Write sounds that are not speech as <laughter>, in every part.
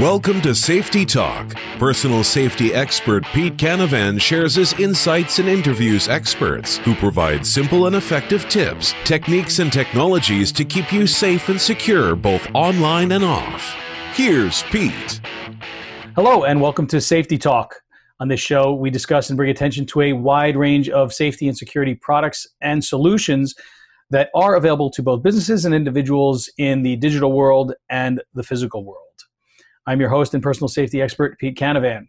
Welcome to Safety Talk. Personal safety expert Pete Canavan shares his insights and interviews experts who provide simple and effective tips, techniques, and technologies to keep you safe and secure both online and off. Here's Pete. Hello, and welcome to Safety Talk. On this show, we discuss and bring attention to a wide range of safety and security products and solutions that are available to both businesses and individuals in the digital world and the physical world. I'm your host and personal safety expert, Pete Canavan.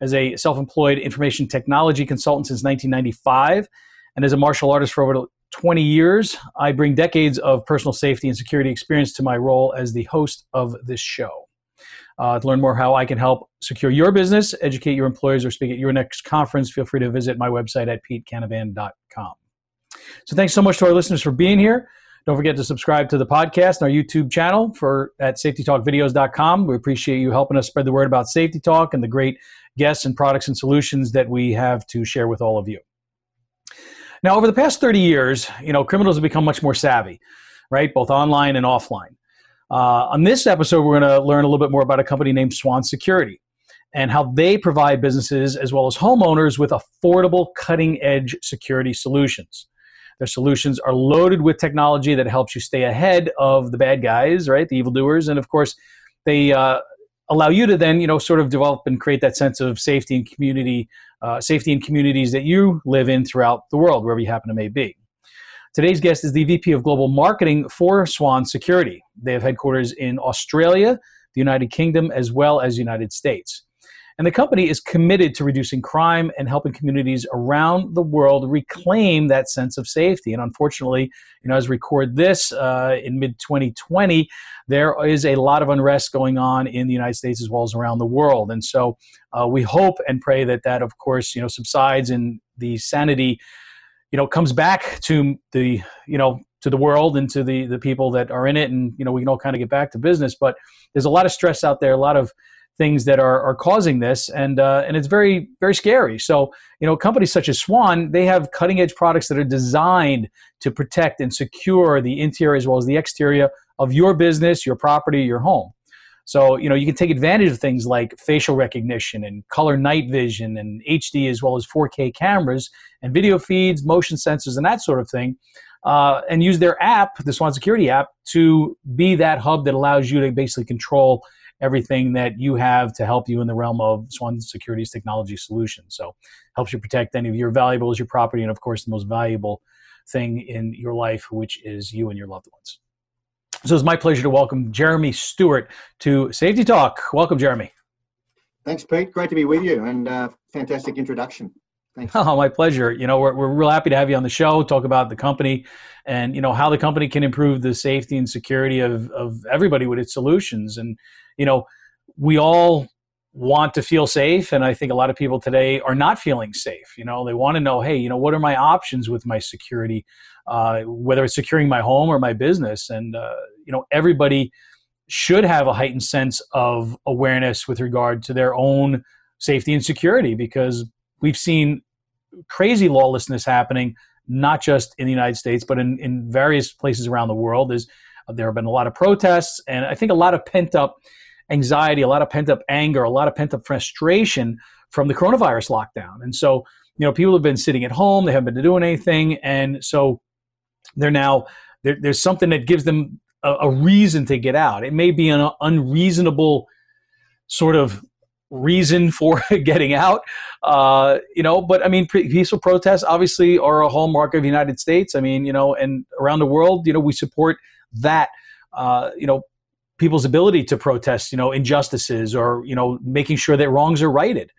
As a self employed information technology consultant since 1995, and as a martial artist for over 20 years, I bring decades of personal safety and security experience to my role as the host of this show. Uh, to learn more how I can help secure your business, educate your employers, or speak at your next conference, feel free to visit my website at petecanavan.com. So, thanks so much to our listeners for being here. Don't forget to subscribe to the podcast and our YouTube channel for at safetytalkvideos.com. We appreciate you helping us spread the word about Safety Talk and the great guests and products and solutions that we have to share with all of you. Now, over the past 30 years, you know, criminals have become much more savvy, right? Both online and offline. Uh, on this episode, we're going to learn a little bit more about a company named Swann Security and how they provide businesses as well as homeowners with affordable, cutting edge security solutions. Their solutions are loaded with technology that helps you stay ahead of the bad guys, right? The evildoers. And of course, they uh, allow you to then, you know, sort of develop and create that sense of safety and community, uh, safety in communities that you live in throughout the world, wherever you happen to may be. Today's guest is the VP of Global Marketing for Swann Security. They have headquarters in Australia, the United Kingdom, as well as United States. And the company is committed to reducing crime and helping communities around the world reclaim that sense of safety. And unfortunately, you know, as we record this uh, in mid 2020, there is a lot of unrest going on in the United States as well as around the world. And so uh, we hope and pray that that, of course, you know, subsides and the sanity, you know, comes back to the, you know, to the world and to the the people that are in it, and you know, we can all kind of get back to business. But there's a lot of stress out there, a lot of things that are, are causing this and uh, and it's very very scary. So you know companies such as swann they have cutting edge products that are designed to protect and secure the interior as well as the exterior of your business your property your home. So you know you can take advantage of things like facial recognition and color night vision and hd as well as 4k cameras and video feeds motion sensors and that sort of thing uh, and use their app the swann security app to be that hub that allows you to basically control everything that you have to help you in the realm of Swann Security's technology solutions. So helps you protect any of your valuables, your property, and of course the most valuable thing in your life, which is you and your loved ones. So it's my pleasure to welcome Jeremy Stewart to Safety Talk. Welcome, Jeremy. Thanks, Pete. Great to be with you, and uh, fantastic introduction. Thanks. Oh, <laughs> my pleasure. You know, we're, we're real happy to have you on the show, talk about the company and, you know, how the company can improve the safety and security of, of everybody with its solutions. And, you know, we all want to feel safe and i think a lot of people today are not feeling safe you know? They want to know hey you know what are my options with my security uh, whether it's securing my home or my business? And uh, you know everybody should have a heightened sense of awareness with regard to their own safety and security because we've seen crazy lawlessness happening not just in the united states but in, in various places around the world. There's, there have been a lot of protests and i think a lot of pent up anxiety, a lot of pent up anger, a lot of pent up frustration from the coronavirus lockdown. And so, you know, people have been sitting at home, they haven't been doing anything. And so they're now, there's something that gives them a, a reason to get out. It may be an unreasonable sort of reason <laughs> for getting out, uh, you know. But I mean, peaceful protests obviously are a hallmark of the United States. I mean, you know, and around the world, you know, we support that. Uh, you know, people's ability to protest, you know, injustices or, you know, making sure that wrongs are righted.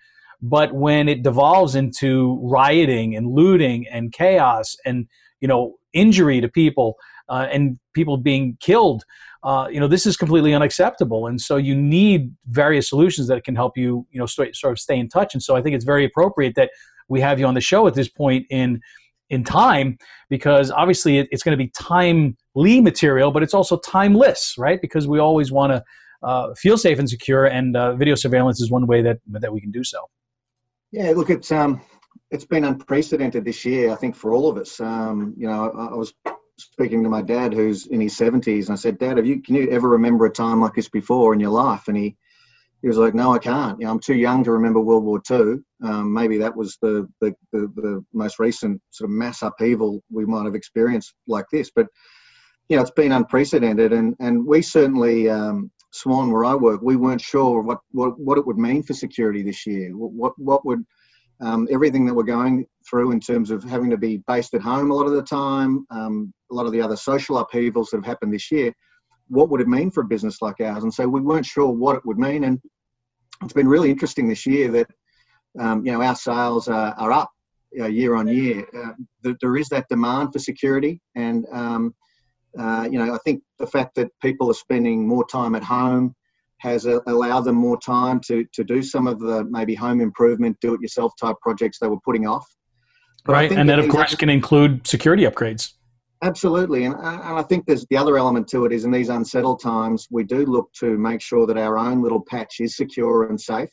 But when it devolves into rioting and looting and chaos and, you know, injury to people uh, and people being killed, uh, you know, this is completely unacceptable. And so you need various solutions that can help you, you know, sort of stay in touch. And so I think it's very appropriate that we have you on the show at this point in in time because obviously it, it's going to be timely material, but it's also timeless, right? Because we always want to uh, feel safe and secure, and uh, video surveillance is one way that that we can do so. Yeah, look, it's um, it's been unprecedented this year. I think for all of us. Um, you know, I, I was speaking to my dad, who's in his 70s, and I said, Dad, have you can you ever remember a time like this before in your life? And he he was like, No, I can't. You know, I'm too young to remember World War II. Um, maybe that was the, the, the the most recent sort of mass upheaval we might have experienced like this, but you know, it's been unprecedented, and and we certainly. Um, Swann, where I work, we weren't sure what, what, what it would mean for security this year. What what would um, everything that we're going through in terms of having to be based at home a lot of the time, um, a lot of the other social upheavals that have happened this year, what would it mean for a business like ours? And so we weren't sure what it would mean. And it's been really interesting this year that, um, you know, our sales are, are up uh, year on year. Uh, there is that demand for security. And, um, uh, you know, I think the fact that people are spending more time at home, has allowed them more time to, to do some of the maybe home improvement, do it yourself type projects they were putting off. But right. And that, of course, can include security upgrades. Absolutely. And, and I think there's the other element to it is in these unsettled times, we do look to make sure that our own little patch is secure and safe.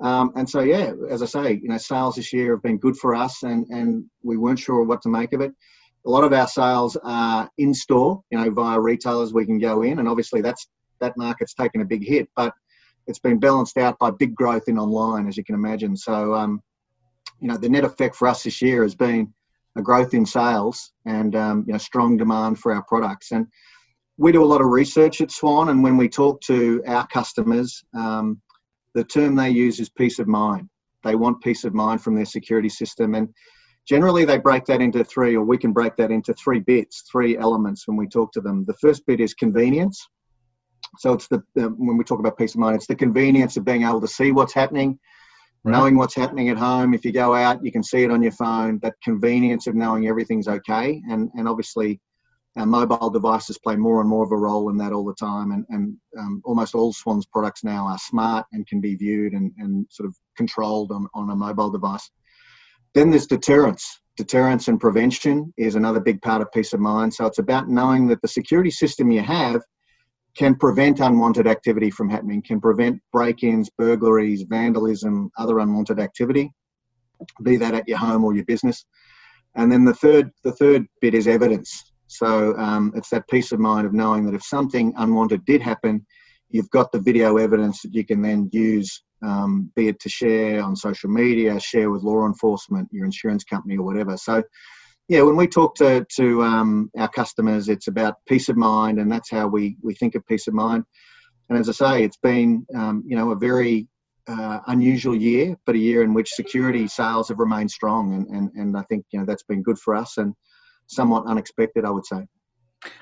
Um, and so, yeah, as I say, you know, sales this year have been good for us, and, and we weren't sure what to make of it. A lot of our sales are in store, you know, via retailers we can go in, and obviously that's that market's taken a big hit, but it's been balanced out by big growth in online, as you can imagine. So, um, you know, the net effect for us this year has been a growth in sales and um, you know strong demand for our products. And we do a lot of research at Swann, and when we talk to our customers, um, the term they use is peace of mind. They want peace of mind from their security system, and generally they break that into three, or we can break that into three bits, three elements when we talk to them. The first bit is convenience. So it's the, the, when we talk about peace of mind, it's the convenience of being able to see what's happening, right. knowing what's happening at home. If you go out, you can see it on your phone. That convenience of knowing everything's okay, and and obviously, our mobile devices play more and more of a role in that all the time. And and um, almost all Swann's products now are smart and can be viewed and and sort of controlled on on a mobile device. Then there's deterrence. Deterrence and prevention is another big part of peace of mind. So it's about knowing that the security system you have can prevent unwanted activity from happening, can prevent break ins, burglaries, vandalism, other unwanted activity, be that at your home or your business. And then the third, the third bit is evidence. So um, it's that peace of mind of knowing that if something unwanted did happen, you've got the video evidence that you can then use, um, be it to share on social media, share with law enforcement, your insurance company, or whatever. So yeah, when we talk to to um, our customers, it's about peace of mind, and that's how we we think of peace of mind. And as I say, it's been um, you know a very uh, unusual year, but a year in which security sales have remained strong, and, and and I think you know that's been good for us and somewhat unexpected, I would say.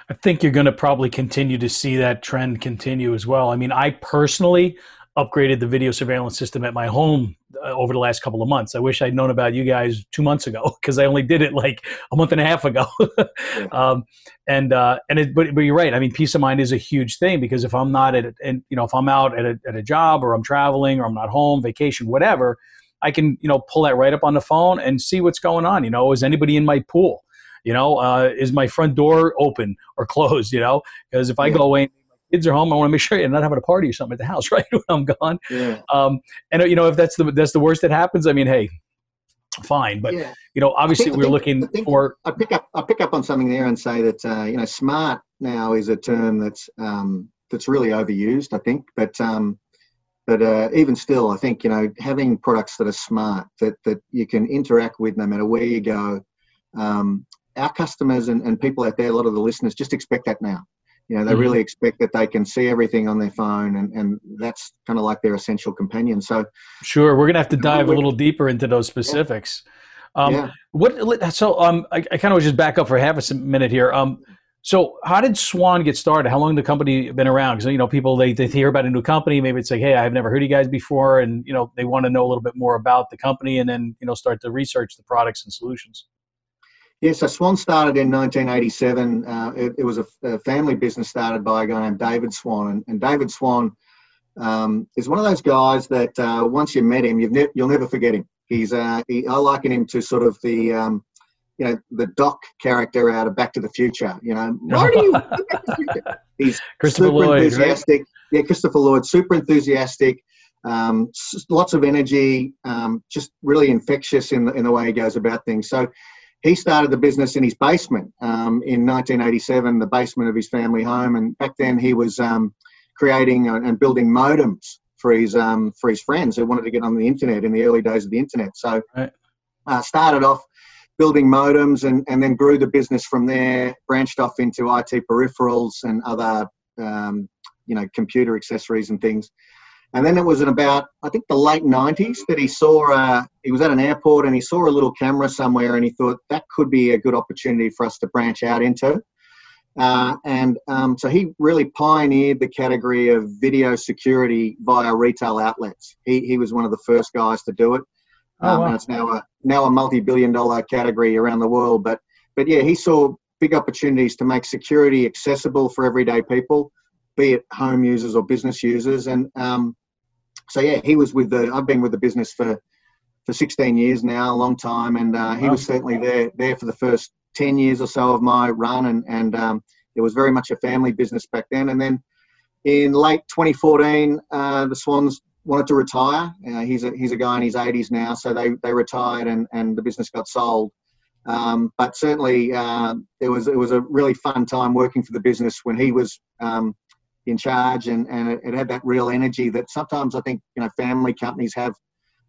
I think you're going to probably continue to see that trend continue as well. I mean, I personally upgraded the video surveillance system at my home uh, over the last couple of months. I wish I'd known about you guys two months ago <laughs> because I only did it like a month and a half ago. <laughs> um, and uh, and it, but but you're right. I mean, peace of mind is a huge thing because if I'm not at and you know if I'm out at a, at a job or I'm traveling or I'm not home, vacation, whatever, I can you know pull that right up on the phone and see what's going on. You know, is anybody in my pool? You know, uh, is my front door open or <laughs> closed? You know, because if I go away kids are home, I want to make sure you're not having a party or something at the house, <laughs> right? when I'm gone. Yeah. Um, and you know, if that's the that's the worst that happens, I mean, hey, fine. But yeah. you know, obviously, think, we're think, looking for. I pick up I pick up on something there and say that uh, you know, smart now is a term that's um, that's really overused. I think, but um, but uh, even still, I think you know, having products that are smart that that you can interact with no matter where you go. Um, our customers and, and people out there, a lot of the listeners just expect that now you know they mm-hmm. really expect that they can see everything on their phone and, and that's kind of like their essential companion so sure we're gonna have to dive a little deeper into those specifics yeah. Um, yeah. what so um i, I kind of just back up for half a minute here um so how did swann get started how long the company been around because you know people they, they hear about a new company maybe it's like hey i've never heard of you guys before and you know they want to know a little bit more about the company and then you know start to research the products and solutions yeah, so Swann started in 1987. Uh, it, it, was a, a, family business started by a guy named David Swann. And, and David Swann um, is one of those guys that uh, once you met him, ne- you'll never forget him. He's, uh, he, I liken him to sort of the, um, you know, the Doc character out of Back to the Future. You know, you? He's <laughs> Christopher super Lloyd, enthusiastic. Right? Yeah, Christopher Lloyd, super enthusiastic. Um, lots of energy, um, just really infectious in the, in the way he goes about things. So he started the business in his basement um, in 1987, the basement of his family home. And back then, he was um, creating and building modems for his um, for his friends who wanted to get on the internet in the early days of the internet. So, right. uh, started off building modems and, and then grew the business from there. Branched off into IT peripherals and other um, you know computer accessories and things. And then it was in about, I think, the late 90s that he saw, uh, he was at an airport and he saw a little camera somewhere and he thought that could be a good opportunity for us to branch out into. Uh, and um, so he really pioneered the category of video security via retail outlets. He, he was one of the first guys to do it. Oh, um, wow. And it's now a, now a multi-billion dollar category around the world. But, but yeah, he saw big opportunities to make security accessible for everyday people, be it home users or business users. And um, so yeah, he was with the. I've been with the business for for 16 years now, a long time, and uh, he was certainly there there for the first 10 years or so of my run, and and um, it was very much a family business back then. And then in late 2014, uh, the Swanns wanted to retire. Uh, he's a he's a guy in his 80s now, so they they retired, and and the business got sold. Um, but certainly, uh, it was it was a really fun time working for the business when he was um, in charge and, and it, it, had that real energy that sometimes I think you know family companies have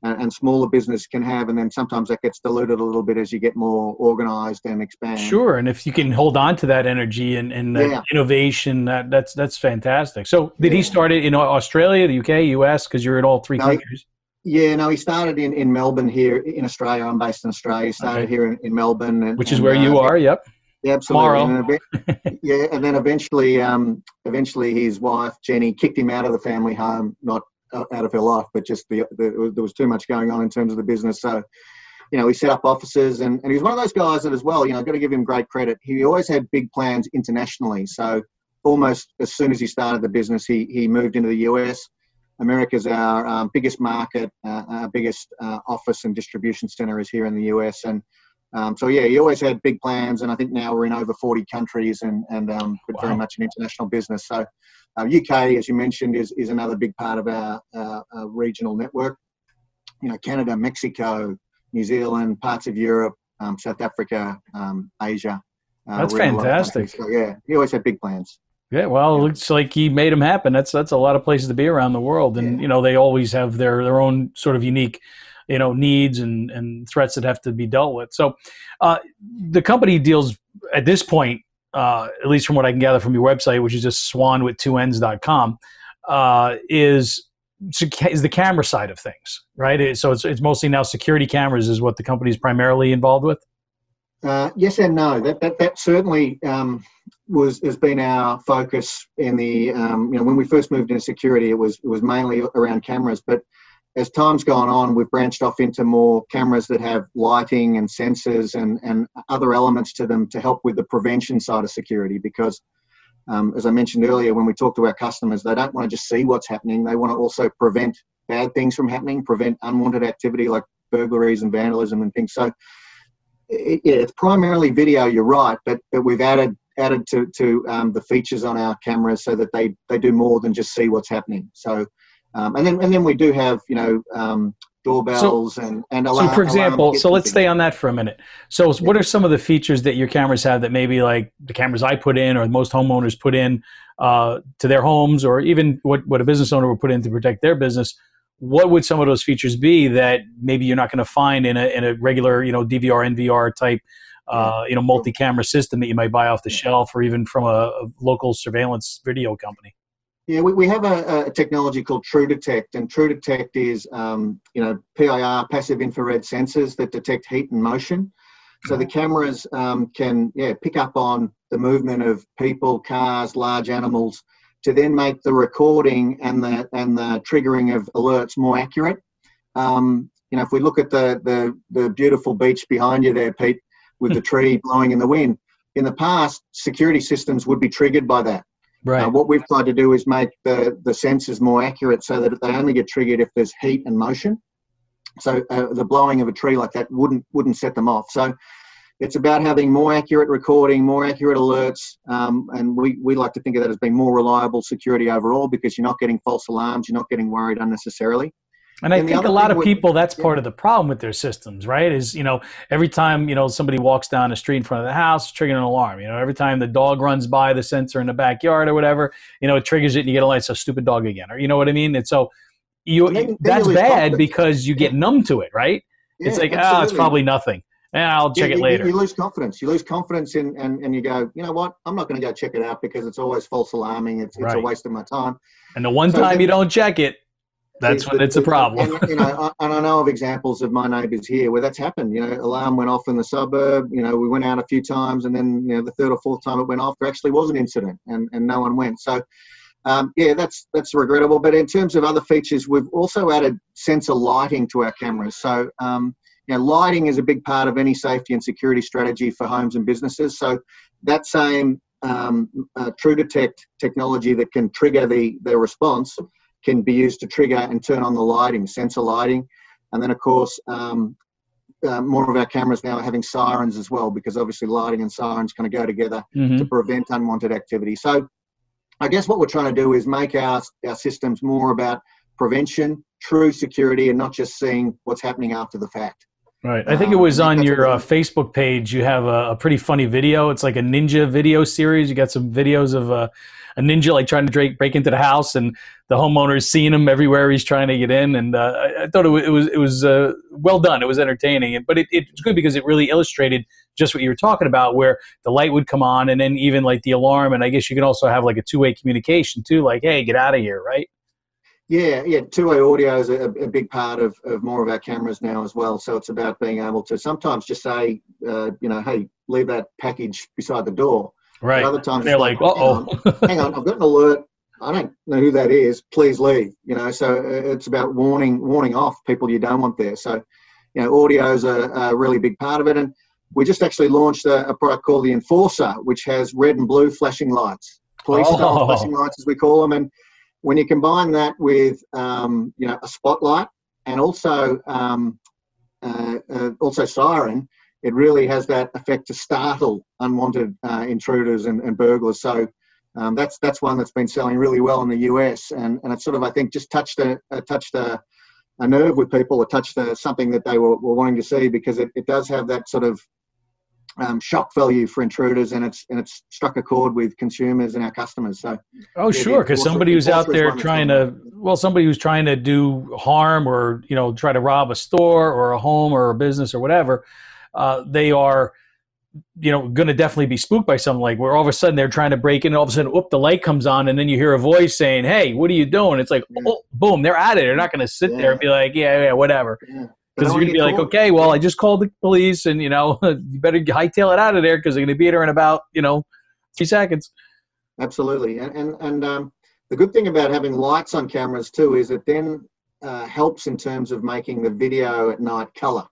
and, and, smaller business can have and then sometimes that gets diluted a little bit as you get more organized and expand sure and if you can hold on to that energy and, and yeah. innovation that, that's that's fantastic so did yeah. he start it in Australia the UK US because you're in all three no, countries yeah, no, he started in, in Melbourne here in Australia. I'm based in Australia. He started okay. here in, in Melbourne. And, Which is where uh, you are, yep. Yeah, absolutely. And <laughs> yeah, and then eventually, um, eventually, his wife Jenny kicked him out of the family home, not out of her life, but just the, the, there was too much going on in terms of the business. So, you know, he set up offices, and, and he was one of those guys that, as well, you know, I've got to give him great credit. He always had big plans internationally. So, almost as soon as he started the business, he he moved into the US. America's our um, biggest market, uh, our biggest uh, office and distribution center is here in the US, and um, so yeah, he always had big plans, and I think now we're in over 40 countries and and um, wow. very much an international business. So uh, UK, as you mentioned, is is another big part of our, uh, our regional network. You know, Canada, Mexico, New Zealand, parts of Europe, um, South Africa, um, Asia. Uh, That's fantastic. So yeah, he always had big plans. Yeah, well, it looks like he made them happen. That's that's a lot of places to be around the world, and yeah. you know they always have their their own sort of unique you know needs and and threats that have to be dealt with. So uh, the company deals at this point, uh, at least from what I can gather from your website, which is just swann with two ends.com, uh, is is the camera side of things, right? So it's it's mostly now security cameras is what the company is primarily involved with. Uh, yes and no. That that, that certainly um, was has been our focus in the um, you know when we first moved into security, it was it was mainly around cameras, but as time's gone on, we've branched off into more cameras that have lighting and sensors and, and other elements to them to help with the prevention side of security. Because, um, as I mentioned earlier, when we talk to our customers, they don't want to just see what's happening, they want to also prevent bad things from happening, prevent unwanted activity like burglaries and vandalism and things. So, it, yeah, it's primarily video, you're right, but, but we've added added to, to um, the features on our cameras so that they, they do more than just see what's happening. So, um, and then and then we do have you know um, doorbells so, and and alarm, so for example so let's stay on that for a minute. So yeah. what are some of the features that your cameras have that maybe like the cameras i put in or most homeowners put in uh, to their homes or even what, what a business owner would put in to protect their business? What would some of those features be that maybe you're not going to find in a, in a regular you know dvr nvr type uh, you know multi-camera system that you might buy off the shelf or even from a, a local surveillance video company yeah, we, we have a, a, technology called True Detect, and True Detect is um, you know PIR passive infrared sensors that detect heat and motion. So the cameras um, can yeah pick up on the movement of people, cars, large animals, to then make the recording and the and the triggering of alerts more accurate. Um, you know, if we look at the, the the beautiful beach behind you there, Pete, with the <laughs> tree blowing in the wind, in the past, security systems would be triggered by that. Right. Uh, what we've tried to do is make the, the sensors more accurate so that they only get triggered if there's heat and motion. So uh, the blowing of a tree like that wouldn't wouldn't set them off. So it's about having more accurate recording, more accurate alerts, um, and we, we like to think of that as being more reliable security overall because you're not getting false alarms, you're not getting worried unnecessarily. And I think a lot of people, that's yeah. part of the problem with their systems, right? Is, you know, every time, you know, somebody walks down the street in front of the house, triggering an alarm. You know, every time the dog runs by the sensor in the backyard or whatever, you know, it triggers it and you get a light, so stupid dog again. Or, you know what I mean? And so you, then, then that's bad confidence. because you get numb to it, right? Yeah, it's like, ah, oh, it's probably nothing. Yeah, I'll check it later. You, you, lose confidence. You lose confidence in, and, and you go, you know what? I'm not going to go check it out because it's always false alarming. It's, right. it's a waste of my time. And the one so time you don't check it, that's when it's a problem. and, you know, and I know of examples of my neighbours here where that's happened. You know, alarm went off in the suburb. You know, we went out a few times, and then you know the third or fourth time it went off, there actually was an incident, and, and no one went. So, um, yeah, that's that's regrettable. But in terms of other features, we've also added sensor lighting to our cameras. So, um, you know, lighting is a big part of any safety and security strategy for homes and businesses. So, that same um, uh, True Detect technology that can trigger the the response can be used to trigger and turn on the lighting, sensor lighting. And then, of course, um, uh, more of our cameras now are having sirens as well, because obviously lighting and sirens kind of go together mm-hmm. to prevent unwanted activity. So, I guess what we're trying to do is make our, our systems more about prevention, true security, and not just seeing what's happening after the fact. Right. I think it was um, on your uh, Facebook page. You have a, a, pretty funny video. It's like a ninja video series. You got some videos of uh, a ninja like trying to break, break into the house, and the homeowner's seeing him everywhere he's trying to get in. And uh, I, I, thought it was it was, it was uh, well done. It was entertaining, but it, it's good because it really illustrated just what you were talking about, where the light would come on, and then even like the alarm. And I guess you can also have like a two way communication too, like "Hey, get out of here!" Right? Yeah, yeah. Two-way audio is a, a, big part of, of more of our cameras now as well. So it's about being able to sometimes just say, uh, you know, hey, leave that package beside the door. Right. But other times they're like, uh oh, hang, on, I've got an alert. I don't know who that is. Please leave. You know, so uh, it's about warning warning off people you don't want there. So, you know, audio is a, a really big part of it. And we just actually launched a, a, product called the Enforcer, which has red and blue flashing lights, police oh. style flashing lights as we call them, and when you combine that with um, you know a spotlight and also um, uh, uh, also siren, it really has that effect to startle unwanted uh, intruders and, and, burglars. So um, that's that's one that's been selling really well in the US, and and it sort of I think just touched a, a touched a, a nerve with people, or touched a, something that they were, were wanting to see because it, it does have that sort of um, shock value for intruders, and it's and it's struck a chord with consumers and our customers. So, oh yeah, sure, because somebody who's out there trying to, well, somebody who's trying to do harm or you know try to rob a store or a home or a business or whatever, uh, they are, you know, going to definitely be spooked by something like where all of a sudden they're trying to break in, and all of a sudden, whoop, the light comes on, and then you hear a voice saying, "Hey, what are you doing?" It's like, oh, boom, they're at it. They're not going to sit yeah. there and be like, "Yeah, yeah, whatever." because you're gonna be like, okay, well, I just called the police, and you know, <laughs> you better hightail it out of there because they're gonna be there in about you know three seconds. Absolutely, and and, and um, the good thing about having lights on cameras too is it then uh, helps in terms of making the video at night color.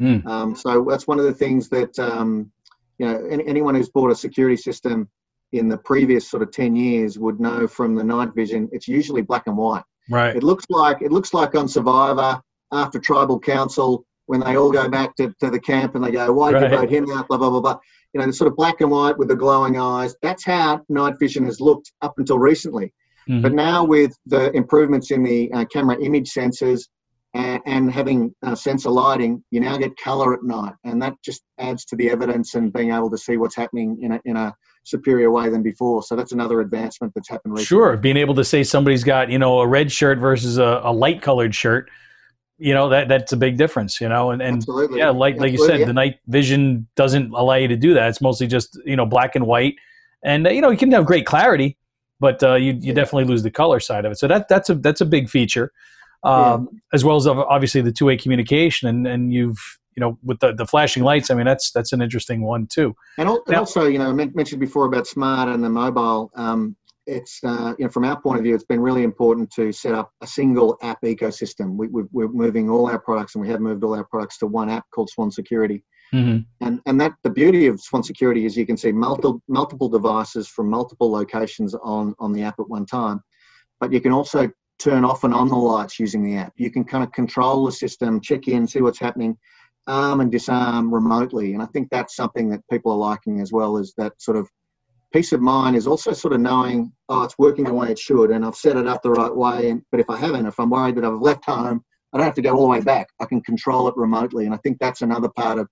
Mm. Um, so that's one of the things that um, you know any, anyone who's bought a security system in the previous sort of 10 years would know from the night vision it's usually black and white right it looks like it looks like on survivor after tribal council when they all go back to, to the camp and they go, why did right. you vote him out, blah, blah, blah, blah. You know, the sort of black and white with the glowing eyes. That's how night vision has looked up until recently. Mm-hmm. But now with the improvements in the uh, camera image sensors and, and having uh, sensor lighting, you now get color at night. And that just adds to the evidence and being able to see what's happening in a, in a superior way than before. So that's another advancement that's happened recently. Sure. Being able to say somebody's got, you know, a red shirt versus a, a light colored shirt you know that that's a big difference you know and, and Absolutely. yeah like like you said yeah. the night vision doesn't allow you to do that it's mostly just you know black and white and uh, you know you can have great clarity but uh, you you yeah. definitely lose the color side of it so that that's a that's a big feature um, yeah. as well as obviously the two-way communication and and you've you know with the, the flashing lights i mean that's that's an interesting one too and, now, also you know I mentioned before about smart and the mobile um, it's uh, you know from our point of view, it's been really important to set up a single app ecosystem. We, we, are moving all our products, and we have moved all our products to one app called Swann Security. Mm-hmm. And and that the beauty of Swann Security is you can see multiple multiple devices from multiple locations on on the app at one time, but you can also turn off and on the lights using the app. You can kind of control the system, check in, see what's happening, arm and disarm remotely. And I think that's something that people are liking as well as that sort of peace of mind is also sort of knowing, oh, it's working the way it should, and I've set it up the right way. And, but if I haven't, if I'm worried that I've left home I don't have to go all the way back. I can control it remotely, and I think that's another part of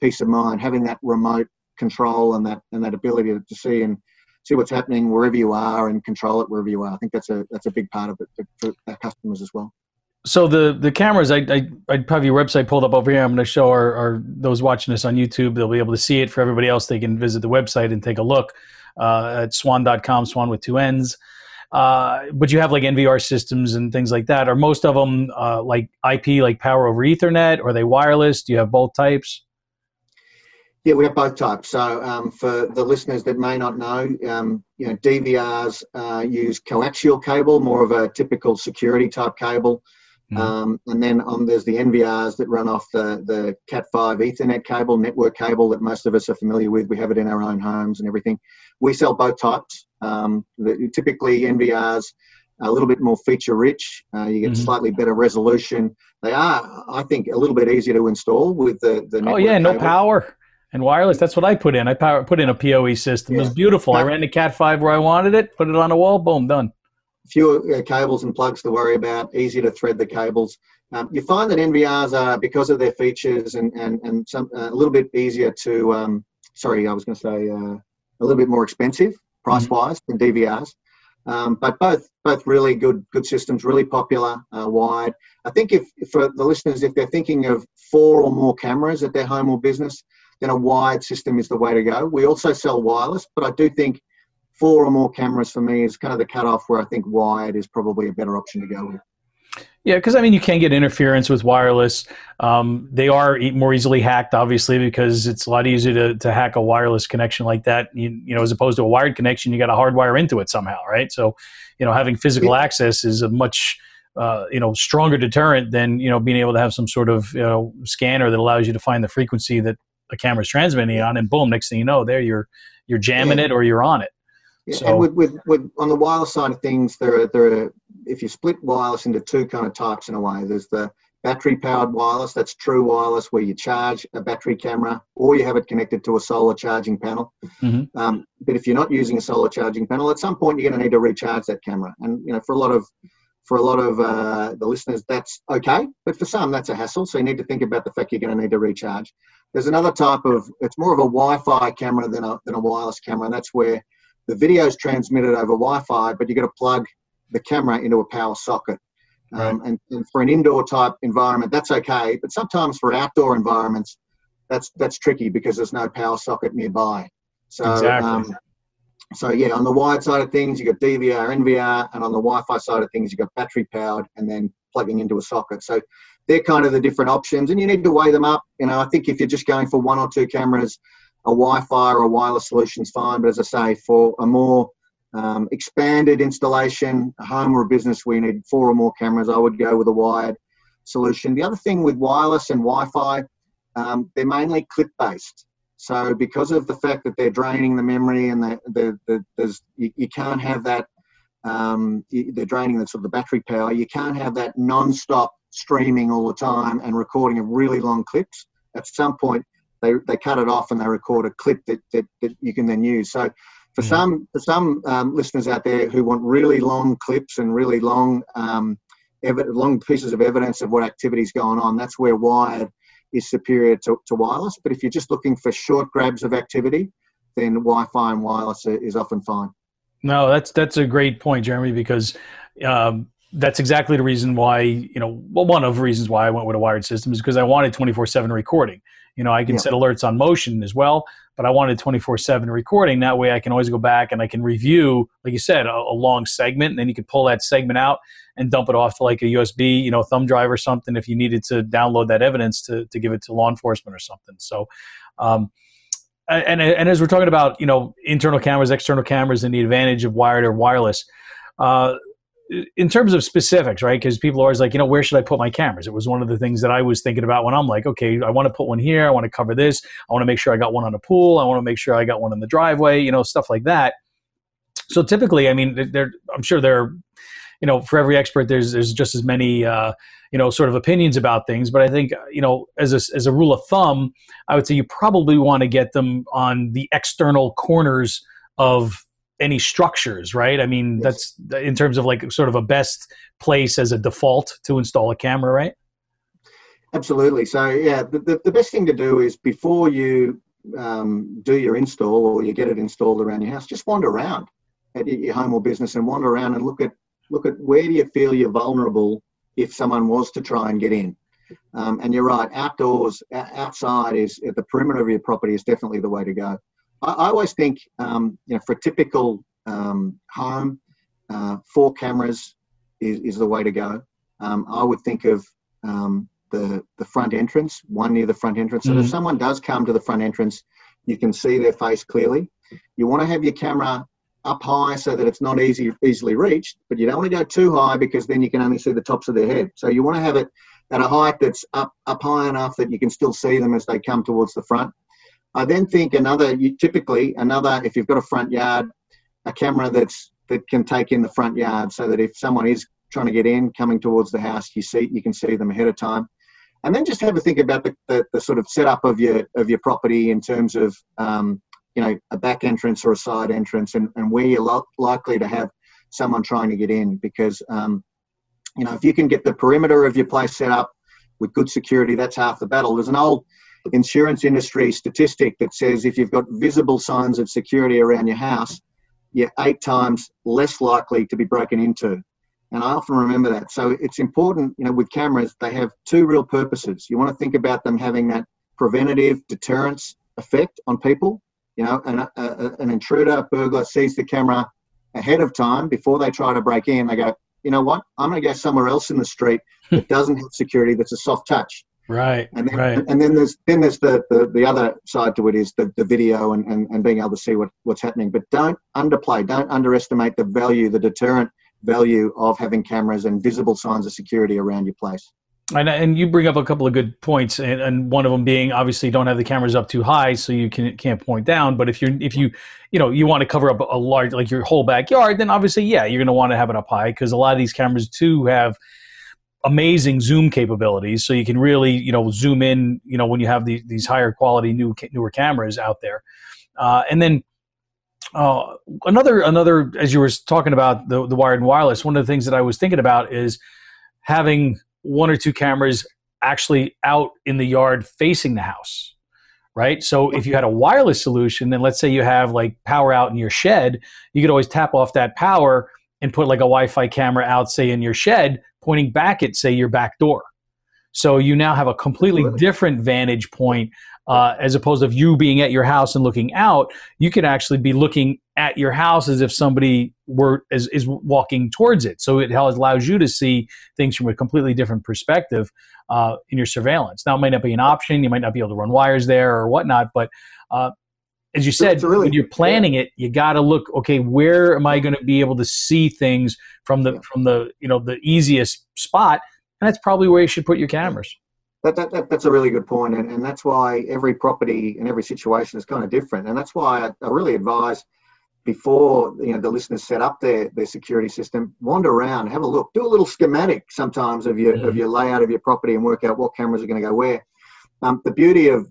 peace of mind, having that remote control and that and that ability to see and see what's happening wherever you are and control it wherever you are. I think that's a that's a big part of it for our customers as well. So the the cameras, I I I'd have your website pulled up over here. I'm going to show our, our those watching this on YouTube. They'll be able to see it. For everybody else, they can visit the website and take a look uh, at swann.com, swann with two N's. Uh, but you have like NVR systems and things like that. Are most of them uh, like IP, like power over Ethernet? Or are they wireless? Do you have both types? Yeah, we have both types. So um, for the listeners that may not know, um, you know, DVRs uh, use coaxial cable, more of a typical security type cable. Mm-hmm. Um, and then um, there's the NVRs that run off the, the Cat5 Ethernet cable, network cable that most of us are familiar with. We have it in our own homes and everything. We sell both types. Um, the, typically, NVRs are a little bit more feature rich. Uh, you get mm-hmm. slightly better resolution. They are, I think, a little bit easier to install with the the. Oh yeah, no power and wireless. That's what I put in. I power, put in a PoE system. Yeah. It was beautiful. I ran the Cat five where I wanted it. Put it on a wall. Boom, done. Fewer uh, cables and plugs to worry about. Easier to thread the cables. Um, you find that NVRs are because of their features and and and some uh, a little bit easier to. Um, sorry, I was going to say uh, a little bit more expensive price wise mm-hmm. than DVRs. Um, but both both really good good systems, really popular, uh, wide. I think if for the listeners, if they're thinking of four or more cameras at their home or business, then a wired system is the way to go. We also sell wireless, but I do think four or more cameras for me is kind of the cutoff where I think wired is probably a better option to go with. Yeah, because I mean, you can get interference with wireless. Um, they are more easily hacked, obviously, because it's a lot easier to, to hack a wireless connection like that. You, you know, as opposed to a wired connection, you got to hardwire into it somehow, right? So, you know, having physical yeah. access is a much uh, you know stronger deterrent than you know being able to have some sort of you know scanner that allows you to find the frequency that a camera's transmitting on, and boom, next thing you know, there you're you're jamming yeah. it or you're on it. Yeah, so, and with, with, with on the wireless side of things, there are there are if you split wireless into two kind of types in a way, there's the battery powered wireless, that's true wireless, where you charge a battery camera or you have it connected to a solar charging panel. Mm-hmm. Um, but if you're not using a solar charging panel, at some point you're going to need to recharge that camera. And you know, for a lot of for a lot of uh, the listeners, that's okay, but for some, that's a hassle. So you need to think about the fact you're going to need to recharge. There's another type of, it's more of a Wi-Fi camera than a, than a wireless camera, and that's where the video is transmitted over Wi-Fi, but you've got to plug the camera into a power socket. Right. Um, and, and, for an indoor type environment, that's okay. But sometimes for outdoor environments, that's that's tricky because there's no power socket nearby. So, exactly. um, so yeah, on the wired side of things, you've got DVR, NVR, and on the Wi-Fi side of things, you've got battery powered and then plugging into a socket. So they're kind of the different options, and you need to weigh them up. You know, I think if you're just going for one or two cameras, a Wi-Fi or a wireless solution is fine. But as I say, for a more um, expanded installation, a home or a business, we need four or more cameras. I would go with a wired solution. The other thing with wireless and Wi-Fi, um, they're mainly clip-based. So because of the fact that they're draining the memory and the, the, the there's you, you, can't have that um, they're draining the sort of the battery power. You can't have that non-stop streaming all the time and recording of really long clips. At some point, they, they cut it off and they record a clip that, that, that you can then use. So for yeah. some for some um, listeners out there who want really long clips and really long um, ev- long pieces of evidence of what activity is going on, that's where wired is superior to, to wireless. But if you're just looking for short grabs of activity, then Wi-Fi and wireless is often fine. No, that's that's a great point, Jeremy, because um, that's exactly the reason why you know well one of the reasons why i went with a wired system is because i wanted 24-7 recording. You know i can yeah. set alerts on motion as well but i wanted 24-7 recording. That way i can always go back and i can review like you said a, a, long segment and then you could pull that segment out and dump it off to like a usb you know thumb drive or something if you needed to download that evidence to, to give it to law enforcement or something. So um, and, and as we're talking about you know internal cameras external cameras and the advantage of wired or wireless uh, in terms of specifics, right? Because people are always like, you know, where should I put my cameras? It was one of the things that I was thinking about when I'm like, okay, I want to put one here. I want to cover this. I want to make sure I got one on the pool. I want to make sure I got one in the driveway. You know, stuff like that. So typically, I mean, there, I'm sure there, you know, for every expert, there's there's just as many, uh, you know, sort of opinions about things. But I think, you know, as a, as a rule of thumb, I would say you probably want to get them on the external corners of any structures, right? I mean, yes. that's in terms of like sort of a best place as a default to install a camera, right? Absolutely. So yeah, the, the best thing to do is before you um, do your install or you get it installed around your house, just wander around at your home or business and wander around and look at look at where do you feel you're vulnerable if someone was to try and get in. Um, and you're right, outdoors, outside is at the perimeter of your property is definitely the way to go. I, I always think, um, you know, for a typical um, home, uh, four cameras is, is the way to go. Um, I would think of um, the the front entrance, one near the front entrance. So mm-hmm. if someone does come to the front entrance, you can see their face clearly. You want to have your camera up high so that it's not easy easily reached, but you don't want to go too high because then you can only see the tops of their head. So you want to have it at a height that's up up high enough that you can still see them as they come towards the front. I then think another, you typically another, if you've got a front yard, a camera that's that can take in the front yard, so that if someone is trying to get in, coming towards the house, you see you can see them ahead of time, and then just have a think about the, the, the sort of setup of your of your property in terms of um, you know a back entrance or a side entrance, and, and where you're lo- likely to have someone trying to get in, because um, you know if you can get the perimeter of your place set up with good security, that's half the battle. There's an old insurance industry statistic that says if you've got visible signs of security around your house, you're eight times less likely to be broken into. And I often remember that. So it's important, you know, with cameras, they have two real purposes. You want to think about them having that preventative deterrence effect on people. You know, an, a, an intruder, burglar sees the camera ahead of time before they try to break in. They go, you know what? I'm going to go somewhere else in the street that hmm. doesn't have security that's a soft touch. Right. And then, right. and then there's then there's the, the, the other side to it is the, the video and, and, and being able to see what, what's happening. But don't underplay, don't underestimate the value, the deterrent value of having cameras and visible signs of security around your place. And, and you bring up a couple of good points, and, and one of them being obviously don't have the cameras up too high so you can can't point down. But if you're if you you know you want to cover up a large like your whole backyard, then obviously yeah you're going to want to have it up high because a lot of these cameras too have amazing zoom capabilities so you can really you know zoom in you know when you have the, these higher quality new newer cameras out there. Uh, and then uh, another another as you were talking about the, the wired and wireless one of the things that i was thinking about is having one or two cameras actually out in the yard facing the house right? So if you had a wireless solution then let's say you have like power out in your shed you could always tap off that power and put like a wi-fi camera out say in your shed pointing back at, say, your back door. So you now have a completely different vantage point uh, as opposed to you being at your house and looking out. You can actually be looking at your house as if somebody were is, is walking towards it. So it allows you to see things from a completely different perspective uh, in your surveillance. Now it might not be an option. You might not be able to run wires there or whatnot, but uh, as you said, really, when you're planning yeah. it, you got to look. Okay, where am I going to be able to see things from the from the you know the easiest spot? And that's probably where you should put your cameras. That, that, that that's a really good point, and, and that's why every property and every situation is kind of different, and that's why I, I really advise before you know the listeners set up their their security system, wander around, have a look, do a little schematic sometimes of your mm-hmm. of your layout of your property, and work out what cameras are going to go where. Um, the beauty of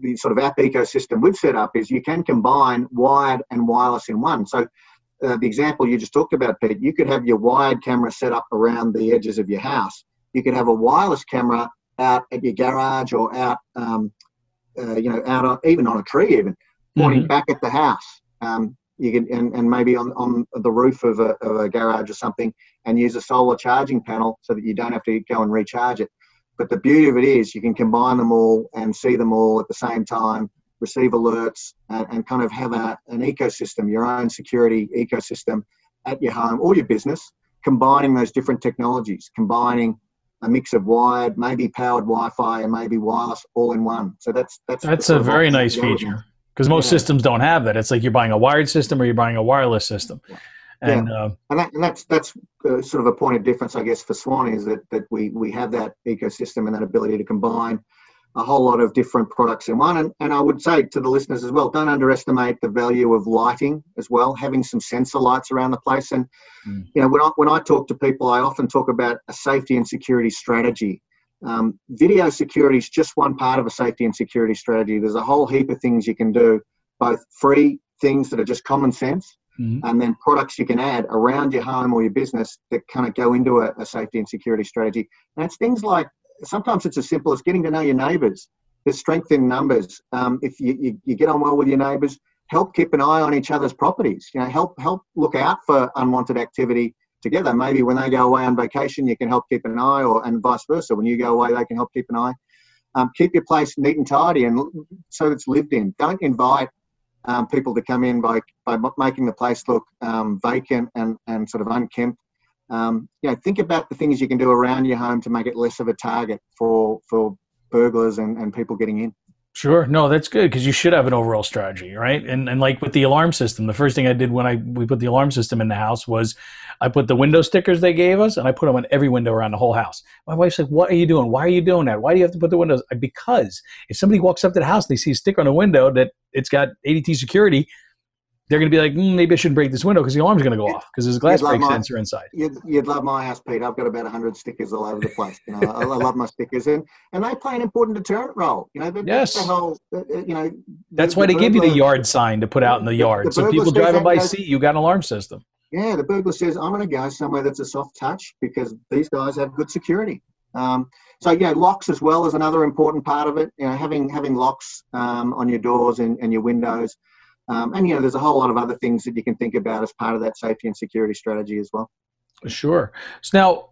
the sort of app ecosystem we've set up is you can combine wired and wireless in one. So uh, the example you just talked about, Pete, you could have your wired camera set up around the edges of your house. You could have a wireless camera out at your garage or out, um, uh, you know, out on, even on a tree, even pointing mm-hmm. back at the house. Um, you can and, and maybe on, on the roof of a, of a garage or something, and use a solar charging panel so that you don't have to go and recharge it. But the beauty of it is you can combine them all and see them all at the same time, receive alerts, and, and kind of have a, an ecosystem, your own security ecosystem at your home or your business, combining those different technologies, combining a mix of wired, maybe powered Wi-Fi, and maybe wireless all in one. So that's that's that's a very nice feature because most yeah. systems don't have that. It's like you're buying a wired system or you're buying a wireless system. Yeah. And, yeah. Uh, and, that, and, that's that's uh, sort of a point of difference, I guess, for Swann is that that we we have that ecosystem and that ability to combine a whole lot of different products in one. And, and I would say to the listeners as well, don't underestimate the value of lighting as well, having some sensor lights around the place. And mm. you know, when I when I talk to people, I often talk about a safety and security strategy. Um, video security is just one part of a safety and security strategy. There's a whole heap of things you can do, both free things that are just common sense mm-hmm. and then products you can add around your home or your business that kind of go into a, a safety and security strategy. And it's things like sometimes it's as simple as getting to know your neighbours. There's strength in numbers. Um, if you, you, you get on well with your neighbours, help keep an eye on each other's properties. You know, help help look out for unwanted activity together. Maybe when they go away on vacation, you can help keep an eye, or and vice versa. When you go away, they can help keep an eye. Um, keep your place neat and tidy, and so it's lived in. Don't invite um, people to come in by by making the place look um, vacant and and sort of unkempt. Um, you know, think about the things you can do around your home to make it less of a target for for burglars and, and people getting in. Sure. No, that's good because you should have an overall strategy, right? And and like with the alarm system, the first thing I did when I we put the alarm system in the house was I put the window stickers they gave us and I put them on every window around the whole house. My wife's like, "What are you doing? Why are you doing that? Why do you have to put the windows?" Because if somebody walks up to the house they see a sticker on the window that it's got ADT security, they're going to be like, mm, maybe I shouldn't break this window because the alarm's going to go off because there's a glass break my, sensor inside. You'd, you'd, love my house, Pete. I've got about 100 stickers all over the place. You know, I, I, love my stickers, and and they play an important deterrent role. You know, the, yes. The whole, you know, that's the, why they give you the yard sign to put out in the yard, so people driving by goes, see you got an alarm system. Yeah, the burglar says, I'm going to go somewhere that's a soft touch because these guys have good security. Um, so yeah, locks as well is another important part of it. You know, having having locks um, on your doors and, and your windows. Um, and you know, there's a whole lot of other things that you can think about as part of that safety and security strategy as well. Sure. So now,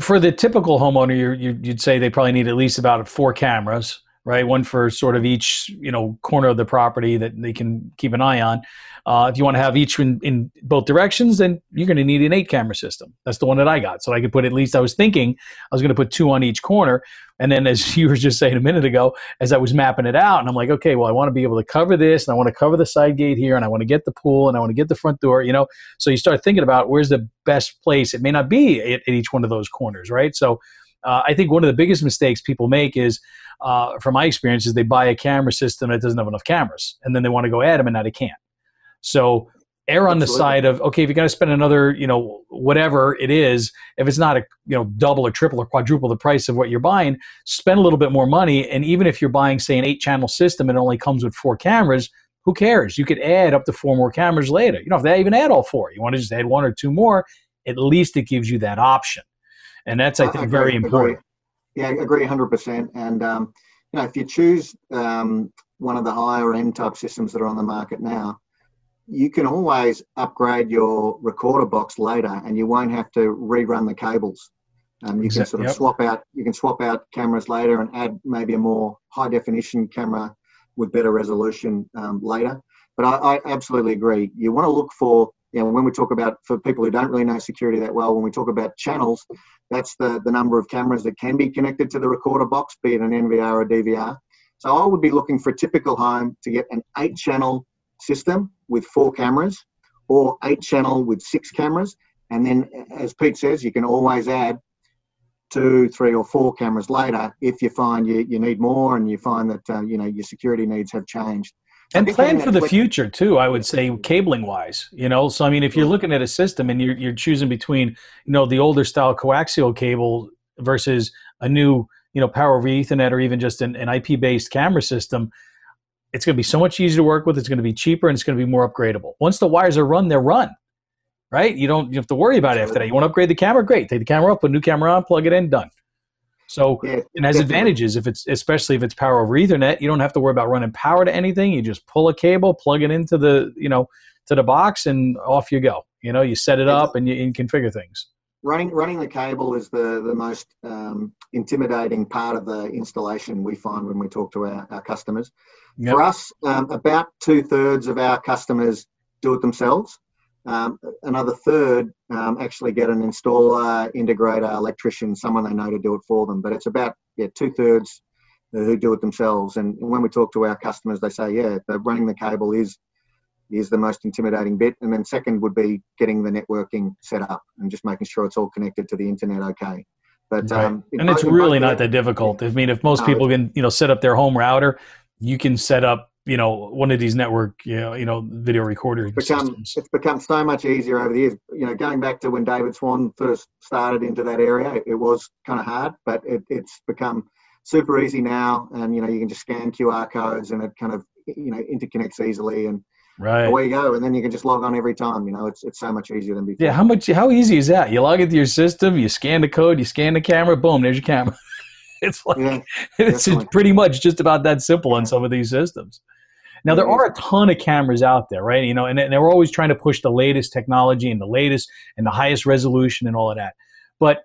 for the typical homeowner, you, you'd say they probably need at least about four cameras, right? One for sort of each you know corner of the property that they can keep an eye on. Uh, if you want to have each in, in both directions, then you're going to need an eight camera system. That's the one that I got. So I could put at least, I was thinking I was going to put two on each corner. And then, as <laughs> you were just saying a minute ago, as I was mapping it out, and I'm like, okay, well, I want to be able to cover this, and I want to cover the side gate here, and I want to get the pool, and I want to get the front door, you know. So you start thinking about where's the best place. It may not be at, at each one of those corners, right? So uh, I think one of the biggest mistakes people make is, uh, from my experience, is they buy a camera system that doesn't have enough cameras, and then they want to go add them, and now they can't. So err on the side of okay if you're going to spend another you know whatever it is if it's not a you know double or triple or quadruple the price of what you're buying spend a little bit more money and even if you're buying say an eight channel system and it only comes with four cameras who cares? You could add up to four more cameras later. You don't have to even add all four. You want to just add one or two more at least it gives you that option and that's i think I agree, very important agree. yeah i agree 100% and um, you know if you choose um, one of the higher end type systems that are on the market now you can always upgrade your recorder box later and you won't have to rerun the cables. Um, you exactly. can sort of yep. swap out you can swap out cameras later and add maybe a more high definition camera with better resolution um, later. But I, I, absolutely agree. You want to look for you know when we talk about for people who don't really know security that well, when we talk about channels, that's the the number of cameras that can be connected to the recorder box, be it an NVR or DVR. So I would be looking for a typical home to get an eight channel system with four cameras or eight channel with six cameras. And then, as Pete says, you can always add two, three, or four cameras later if you find you, you need more and you find that uh, you know your security needs have changed. And plan for the future too. I would say cabling wise, you know. So I mean, if you're looking at a system and you're you're choosing between you know the older style coaxial cable versus a new you know power over Ethernet or even just an, an IP based camera system, it's going to be so much easier to work with. It's going to be cheaper and it's going to be more upgradable. Once the wires are run, they're run, right? You don't you have to worry about it after that. You want to upgrade the camera? Great. Take the camera off, put a new camera on, plug it in, done. So yeah, it has advantages if it's especially if it's power over Ethernet. You don't have to worry about running power to anything. You just pull a cable, plug it into the you know to the box, and off you go. You know, you set it up and you, configure things running running the cable is the the most um, intimidating part of the installation we find when we talk to our, our customers. Yep. For us, um, about two thirds of our customers do it themselves. Um, another third um, actually get an installer, integrator, electrician, someone they know to do it for them. But it's about yeah two thirds who do it themselves. And when we talk to our customers, they say yeah, the running the cable is is the most intimidating bit. And then second would be getting the networking set up and just making sure it's all connected to the internet okay. But right. um, and it's really not that difficult. I mean, if most no, people can you know set up their home router, you can set up you know one of these network you know you know video recorders. It's become systems. it's become so much easier over the years. You know, going back to when David Swann first started into that area, it was kind of hard, but it, it's become super easy now. And you know, you can just scan QR codes and it kind of you know interconnects easily and Right. Away you go, and then you can just log on every time. You know, it's it's so much easier than before. Yeah. How much? How easy is that? You log into your system, you scan the code, you scan the camera, boom, there's your camera. <laughs> it's like Yeah, <laughs> it's definitely. pretty much just about that simple on some of these systems. Now there mm-hmm. are a ton of cameras out there, right? You know, and, and they're always trying to push the latest technology and the latest and the highest resolution and all of that. But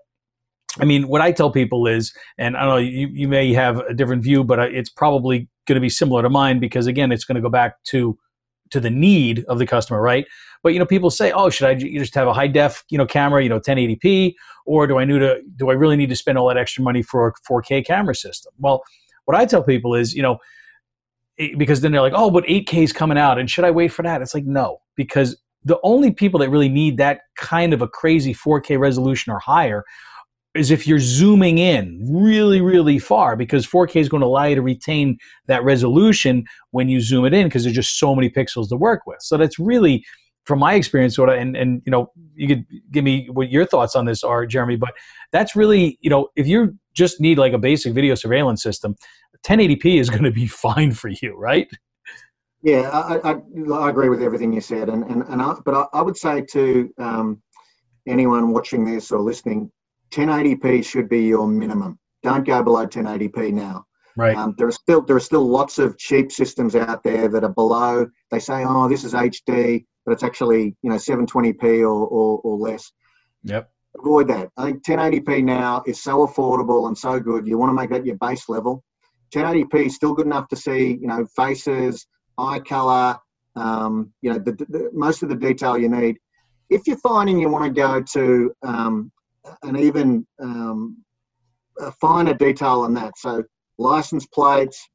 I mean, what I tell people is, and I don't know, you, you may have a different view, but it's probably going to be similar to mine because again, it's going to go back to to the need of the customer, right? But you know, people say, "Oh, should I just have a high def, you know, camera, you know, 1080p, or do I need to do I really need to spend all that extra money for a 4K camera system?" Well, what I tell people is, you know, because then they're like, "Oh, but 8K is coming out, and should I wait for that?" It's like, no, because the only people that really need that kind of a crazy 4K resolution or higher is if you're zooming in really, really far, because 4K is going to allow you to retain that resolution when you zoom it in, because there's just so many pixels to work with. So that's really, from my experience, sort of, and and you know, you could give me what your thoughts on this are, Jeremy. But that's really, you know, if you just need like a basic video surveillance system, 1080p is going to be fine for you, right? Yeah, I, I, I agree with everything you said, and and, and I, but I, I would say to um, anyone watching this or listening, 1080p should be your minimum. Don't go below 1080p now. Right. Um, there are still there are still lots of cheap systems out there that are below. They say, oh, this is HD, but it's actually you know 720p or, or, or less. Yep. Avoid that. I think 1080p now is so affordable and so good. You want to make that your base level. 1080p is still good enough to see you know faces, eye color, um, you know the, the, most of the detail you need. If you're finding you want to go to um, an even um, finer detail than that, so license plates,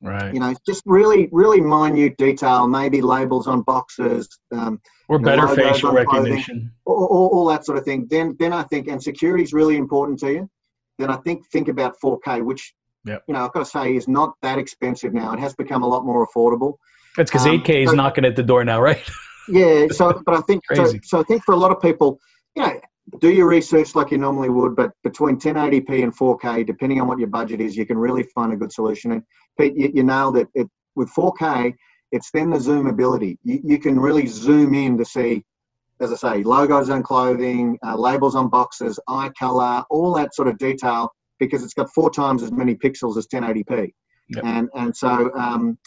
Right. you know, just really, really minute detail, maybe labels on boxes, um, or you know, better facial recognition. all, all, all that sort of thing. Then, then I think, and security is really important to you. Then I think think about 4K, which Yep. you know I've got to say is not that expensive now. It has become a lot more affordable. That's because Um, 8K is knocking at the door now, right? <laughs> Yeah. So, but I think so, so. I think for a lot of people, you know, do your research like you normally would, but between 1080p and 4K, depending on what your budget is, you can really find a good solution. And Pete, you, you nailed it. it. With 4K, it's then the zoom ability. You, you can really zoom in to see, as I say, logos on clothing, uh, labels on boxes, eye color, all that sort of detail, because it's got four times as many pixels as 1080p. Yep. And and so um,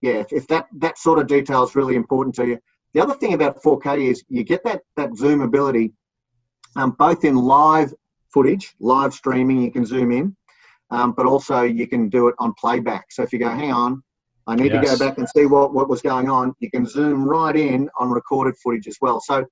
yeah, if, if that that sort of detail is really important to you. The other thing about 4K is you get that that zoom ability um, both in live footage, live streaming, you can zoom in, um, but also you can do it on playback. So if you go, hang on, I need to go back and see what, what was going on, you can zoom right in on recorded footage as well. So,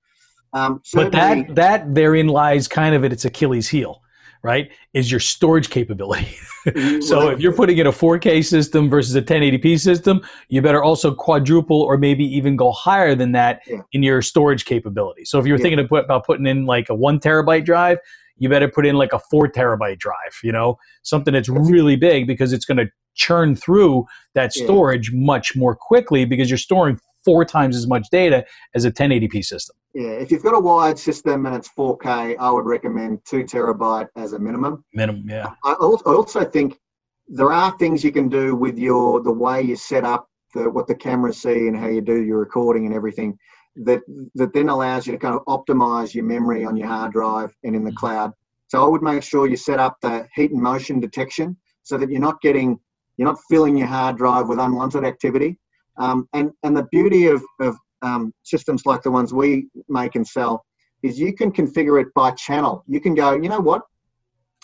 um, But that that therein lies kind of at its Achilles heel, right? Is your storage capability. Mm-hmm. <laughs> so if you're putting in a 4K system versus a 1080p system, you better also quadruple or maybe even go higher than that Yeah. in your storage capability. So if you're Yeah. thinking of put, about putting in like a one terabyte drive, you better put in like a four terabyte drive. You know, something that's really big because it's going to churn through that Yeah. storage much more quickly because you're storing four times as much data as a 1080p system. yeah, if you've got a wired system and it's 4K, I would recommend two terabyte as a minimum. Minimum, yeah. I also think there are things you can do with your the way you set up the, what the cameras see and how you do your recording and everything that that then allows you to kind of optimize your memory on your hard drive and in the mm-hmm. cloud. So I would make sure you set up the heat and motion detection so that you're not getting you're not filling your hard drive with unwanted activity. Um, and and the beauty of of um, systems like the ones we make and sell is you can configure it by channel. You can go, you know what,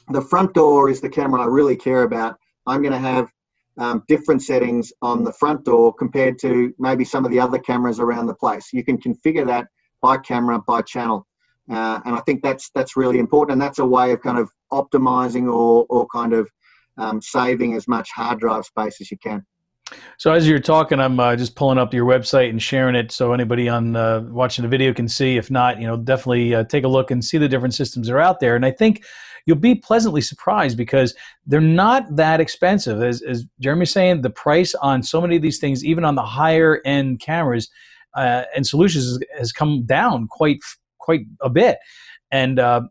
the front door is the camera I really care about. I'm going to have um, different settings on the front door compared to maybe some of the other cameras around the place. You can configure that by camera, by channel, uh, and I think that's that's really important. And that's a way of kind of optimizing or or kind of um, saving as much hard drive space as you can. So as you're talking, I'm uh, just pulling up your website and sharing it so anybody on uh, watching the video can see. If not, you know, definitely uh, take a look and see the different systems that are out there. And I think you'll be pleasantly surprised because they're not that expensive. As, as Jeremy's saying, the price on so many of these things, even on the higher end cameras uh, and solutions, has, has come down quite quite a bit. And uh,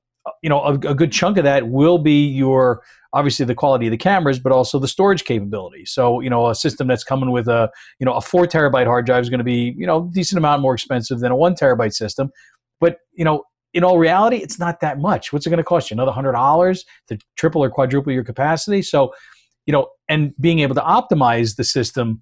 you know, a, a good chunk of that will be your obviously the quality of the cameras, but also the storage capability. So, you know, a system that's coming with a, you know, a four terabyte hard drive is going to be, you know, decent amount more expensive than a one terabyte system. But, you know, in all reality, it's not that much. What's it going to cost you? Another hundred dollars to triple or quadruple your capacity? So, you know, and being able to optimize the system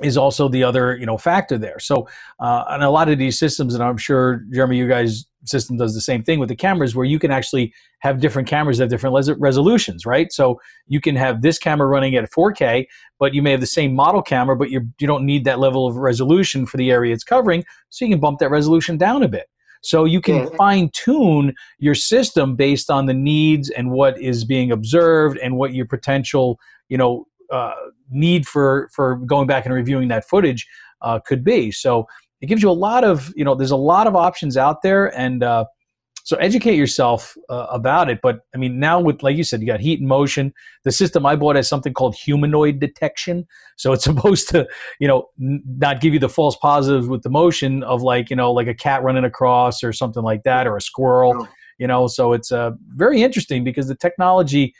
is also the other you know factor there. So, uh, and a lot of these systems, and I'm sure Jeremy, you guys system does the same thing with the cameras, where you can actually have different cameras that have different res- resolutions, right? So you can have this camera running at 4K, but you may have the same model camera, but you you don't need that level of resolution for the area it's covering, so you can bump that resolution down a bit. So you can yeah. fine tune your system based on the needs and what is being observed and what your potential, you know, uh, need for for going back and reviewing that footage uh, could be. So it gives you a lot of you know there's a lot of options out there and. Uh, so educate yourself uh, about it. But I mean, now with like you said, you got heat and motion. The system I bought has something called humanoid detection. So it's <laughs> supposed to, you know, n- not give you the false positives with the motion of like you know like a cat running across or something like that or a squirrel. Oh. You know, so it's uh, very interesting because the technology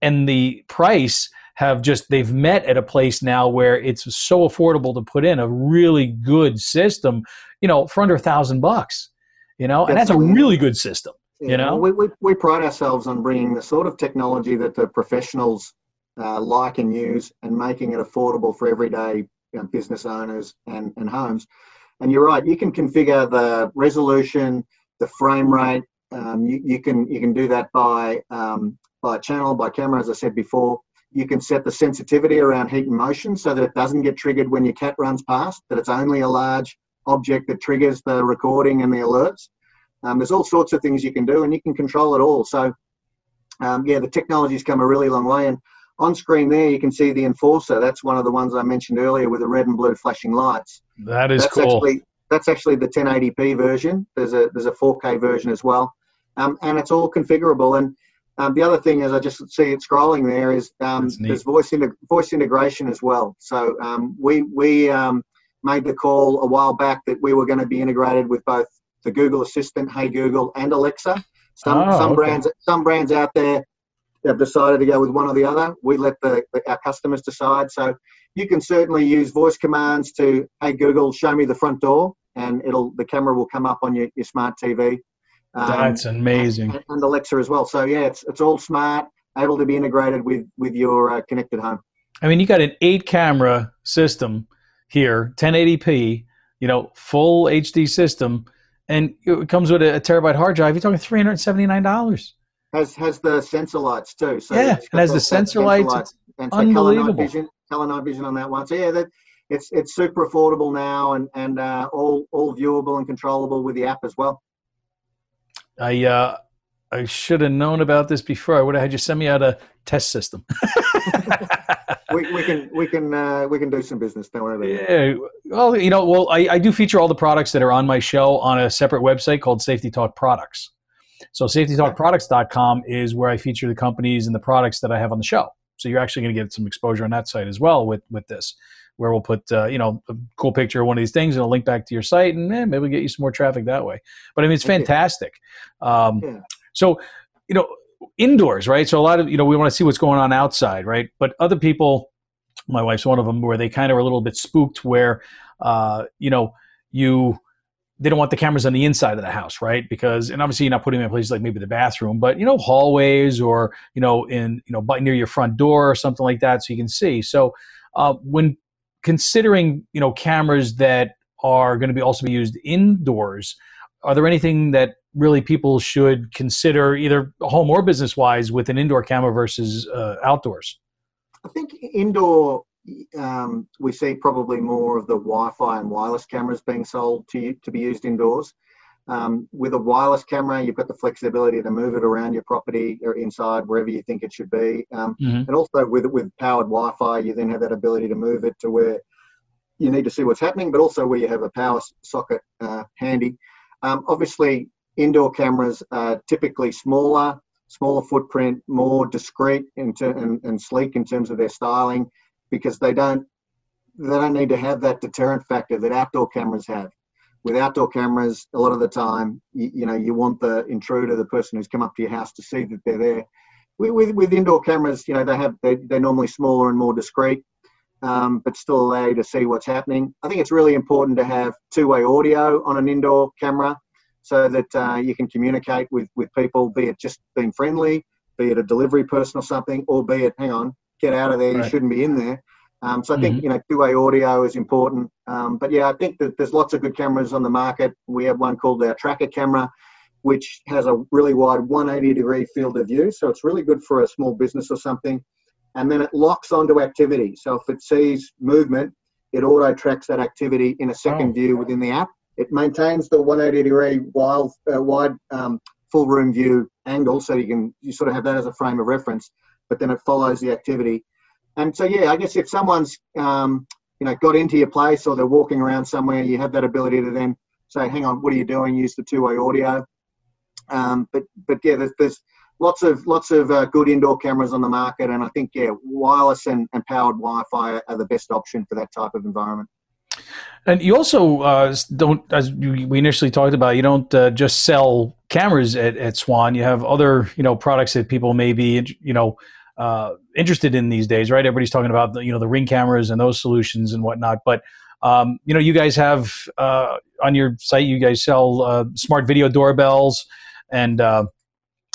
and the price have just they've met at a place now where it's so affordable to put in a really good system, you know, for under a thousand bucks, you know, and that's a really good system. Yeah, you know, we, we, we pride ourselves on bringing the sort of technology that the professionals uh, like and use and making it affordable for everyday you know, business owners and, and homes. And you're right, you can configure the resolution, the frame rate. Um, you, you can you can do that by um, by channel, by camera, as I said before. You can set the sensitivity around heat and motion so that it doesn't get triggered when your cat runs past, that it's only a large object that triggers the recording and the alerts. Um, there's all sorts of things you can do and you can control it all. So, um, yeah, the technology's come a really long way. And on screen there, you can see the Enforcer. That's one of the ones I mentioned earlier with the red and blue flashing lights. That is that's cool. Actually, that's actually the 1080p version. There's a there's a 4K version as well, um, and it's all configurable. And um, the other thing is, I just see it scrolling there is um, there's voice voice integration as well. So um, we we um, made the call a while back that we were going to be integrated with both the Google Assistant, Hey Google, and Alexa. Some oh, some okay. brands some brands out there have decided to go with one or the other. We let the, the, our customers decide. So you can certainly use voice commands to Hey Google, show me the front door, and it'll the camera will come up on your, your smart TV. Um, That's amazing. And, and, Alexa as well. So yeah, it's it's all smart, able to be integrated with with your uh, connected home. I mean, you got an eight camera system here, 1080p, you know, full HD system, and it comes with a, a terabyte hard drive. You're talking three hundred seventy nine dollars. Has has the sensor lights too. So yeah, it has the, the sensor lights. lights. And so unbelievable. Color night, vision, night vision on that one. So yeah, that it's it's super affordable now and and uh, all all viewable and controllable with the app as well. I uh, I should have known about this before. I would have had you send me out a test system. <laughs> we, we can we can uh, we can do some business. Don't worry about it. yeah. Well, you know, well, I, I do feature all the products that are on my show on a separate website called Safety Talk Products. So safetytalkproducts.com is where I feature the companies and the products that I have on the show. So you're actually going to get some exposure on that site as well with with this where we'll put uh, you know a cool picture of one of these things and a link back to your site and eh, maybe we'll get you some more traffic that way but i mean it's fantastic um, yeah. so you know indoors right so a lot of you know we want to see what's going on outside right but other people my wife's one of them where they kind of are a little bit spooked where uh, you know you they don't want the cameras on the inside of the house, right? Because and obviously you're not putting them in places like maybe the bathroom, but you know hallways or you know in you know near your front door or something like that, so you can see. So uh, when considering you know cameras that are going to be also be used indoors are there anything that really people should consider either home or business wise with an indoor camera versus uh, outdoors? I think indoor um, we see probably more of the wi-fi and wireless cameras being sold to, to be used indoors um, with a wireless camera, you've got the flexibility to move it around your property or inside wherever you think it should be. Um, mm-hmm. And also with with powered Wi-Fi, you then have that ability to move it to where you need to see what's happening, but also where you have a power socket uh, handy. Um, obviously, indoor cameras are typically smaller, smaller footprint, more discreet and, and sleek in terms of their styling, because they don't they don't need to have that deterrent factor that outdoor cameras have with outdoor cameras, a lot of the time, you, you, know, you want the intruder, the person who's come up to your house, to see that they're there. with, with indoor cameras, you know, they have they, they're normally smaller and more discreet, um, but still allow you to see what's happening. I think it's really important to have two-way audio on an indoor camera so that uh, you can communicate with with people, be it just being friendly, be it a delivery person or something, or be it hang on, get out of there, right. you shouldn't be in there. Um, so I think mm-hmm. you know two-way audio is important. Um, but yeah, I think that there's lots of good cameras on the market. We have one called our tracker camera, which has a really wide 180 degree field of view. So it's really good for a small business or something. And then it locks onto activity. So if it sees movement, it auto tracks that activity in a second oh. view within the app. It maintains the 180 degree wild, uh, wide um, full room view angle, so you can you sort of have that as a frame of reference. But then it follows the activity and so, yeah, I guess if someone's um, you know got into your place or they're walking around somewhere, you have that ability to then say, "Hang on, what are you doing?" Use the two-way audio. Um, but but yeah, there's, there's lots of lots of uh, good indoor cameras on the market, and I think yeah, wireless and, and powered Wi-Fi are the best option for that type of environment. And you also uh, don't, as we initially talked about, you don't uh, just sell cameras at, at Swann. You have other, you know, products that people may be, you know, uh, interested in these days, right? Everybody's talking about the, you know the ring cameras and those solutions and whatnot. But um, you know, you guys have uh, on your site, you guys sell uh, smart video doorbells and uh,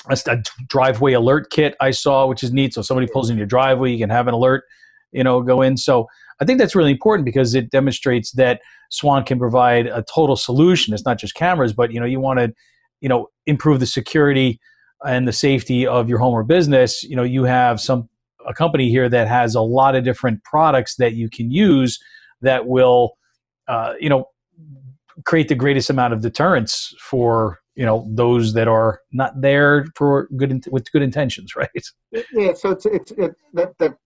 a, a, driveway alert kit. I saw, which is neat. So somebody pulls in your driveway, you can have an alert, you know, go in. So I think that's really important because it demonstrates that Swann can provide a total solution. It's not just cameras, but you know, you want to, you know, improve the security and the safety of your home or business, you know, you have some a company here that has a lot of different products that you can use that will, uh, you know, create the greatest amount of deterrence for you know those that are not there for good with good intentions, <laughs> right? Yeah. So it's it's it, that that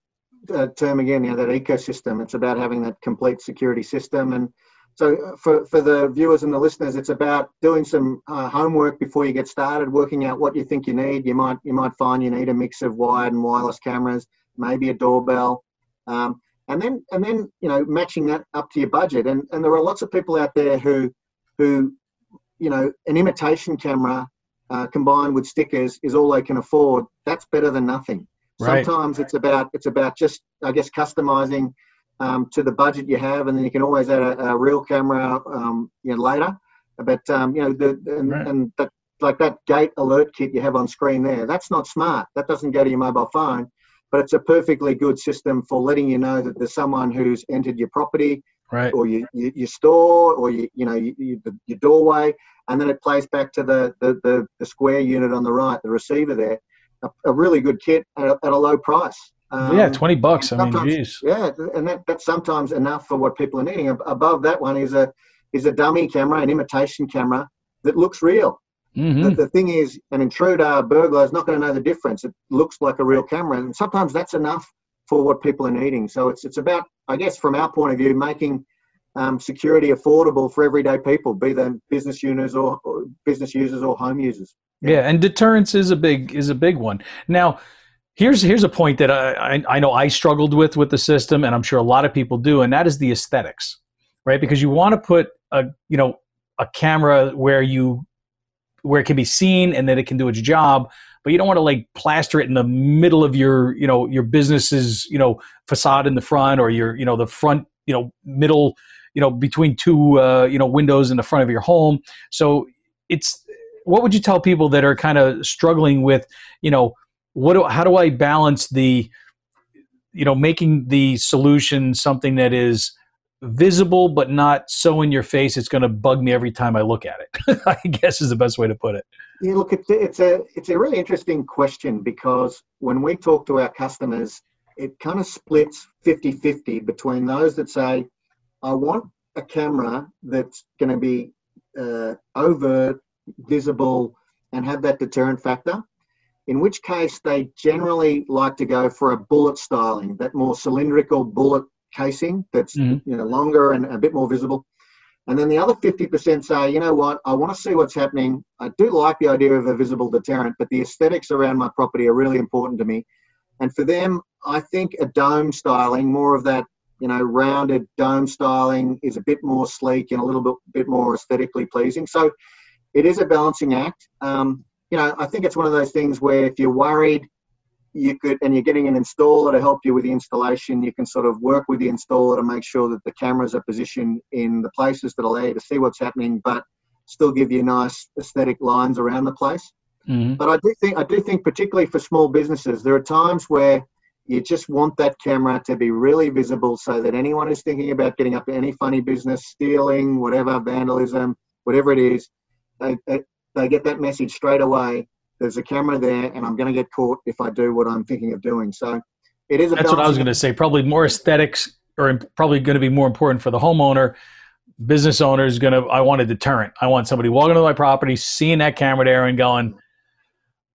uh, term again, you know, that ecosystem. It's about having that complete security system and so uh, for, for the viewers and the listeners, it's about doing some uh, homework before you get started, working out what you think you need. You might you might find you need a mix of wired and wireless cameras, maybe a doorbell, um, and then and then you know matching that up to your budget. And and there are lots of people out there who who you know an imitation camera uh, combined with stickers is all they can afford. That's better than nothing. Right. Sometimes it's about it's about just I guess customizing um, to the budget you have, and then you can always add a, a real camera um, you know, later. But um, you know, the, and, right. and that like that gate alert kit you have on screen there, that's not smart. That doesn't go to your mobile phone, but it's a perfectly good system for letting you know that there's someone who's entered your property, right. or your, your, your store, or you, you know you, your doorway, and then it plays back to the, the, the, the square unit on the right, the receiver there. A, a really good kit at a, at a low price. Um, yeah, twenty bucks. I mean, geez. Yeah, and that, that's sometimes enough for what people are needing. Above that one is a is a dummy camera, an imitation camera that looks real. Mm-hmm. The, the, thing is, an intruder, a burglar is not going to know the difference. It looks like a real camera, and sometimes that's enough for what people are needing. So it's it's about, I guess, from our point of view, making um, security affordable for everyday people, be them business users or, or business users or home users. Yeah. yeah, and deterrence is a big is a big one. Now Here's here's a point that I, I, I know I struggled with with the system, and I'm sure a lot of people do, and that is the aesthetics, right? Because you want to put a you know a camera where you where it can be seen and that it can do its job, but you don't want to like plaster it in the middle of your you know your business's you know facade in the front or your you know the front you know middle you know between two uh, you know windows in the front of your home. So it's what would you tell people that are kind of struggling with you know what do, how do I balance the you know making the solution something that is visible but not so in your face it's going to bug me every time I look at it. <laughs> I guess is the best way to put it. Yeah, look, it's a, it's a it's a really interesting question because when we talk to our customers, it kind of splits 50-50 between those that say, "I want a camera that's going to be uh, overt, visible, and have that deterrent factor," in which case they generally like to go for a bullet styling, that more cylindrical bullet casing that's mm-hmm. you know longer and a bit more visible. And then the other 50% say, you know what, I want to see what's happening. I do like the idea of a visible deterrent, but the aesthetics around my property are really important to me. And for them, I think a dome styling, more of that, you know, rounded dome styling is a bit more sleek and a little bit, bit more aesthetically pleasing. So it is a balancing act. Um, you know, I think it's one of those things where if you're worried you could, and you're getting an installer to help you with the installation. You can sort of work with the installer to make sure that the cameras are positioned in the places that allow you to see what's happening, but still give you nice aesthetic lines around the place. Mm-hmm. But I do think, I do think, particularly for small businesses, there are times where you just want that camera to be really visible so that anyone who's thinking about getting up to any funny business, stealing, whatever, vandalism, whatever it is, they, they, they get that message straight away there's a camera there and I'm going to get caught if I do what I'm thinking of doing. So it is. A That's what I was going to say. Probably more aesthetics are probably going to be more important for the homeowner. Business owner is going to. I want a deterrent. I want somebody walking to my property, seeing that camera there, and going,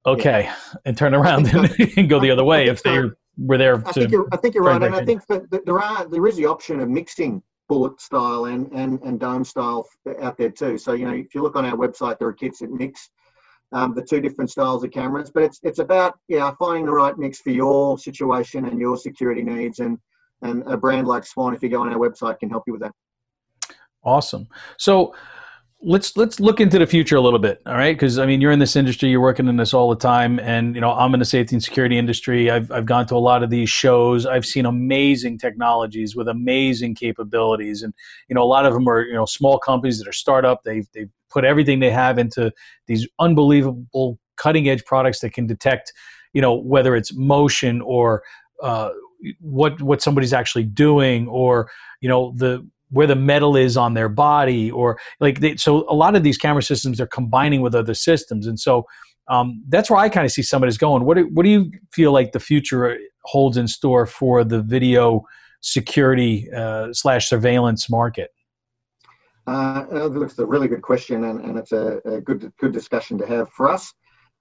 "Okay," yeah. and turn around and, <laughs> <laughs> and, go the other way if they were there. I think you're, I think you're right, and I think that there are there is the option of mixing bullet style and, and, and dome style out there too. So, you know, if you look on our website, there are kits that mix um, the two different styles of cameras. But it's it's about yeah finding the right mix for your situation and your security needs, and and a brand like Swann, if you go on our website, can help you with that. Awesome. So let's let's look into the future a little bit all right? Because i mean you're in this industry you're working in this all the time and you know i'm in the safety and security industry. I've, I've gone to a lot of these shows. I've seen amazing technologies with amazing capabilities and you know a lot of them are you know small companies that are startup. They've, they've put everything they have into these unbelievable cutting edge products that can detect, you know, whether it's motion or uh, what what somebody's actually doing, or you know the where the metal is on their body, or like they, so. A lot of these camera systems are combining with other systems, and so um, that's where I kind of see some of this going. What do, what do you feel like the future holds in store for the video security uh, slash surveillance market? Uh, it's a really good question, and, and it's a, a, good good discussion to have for us.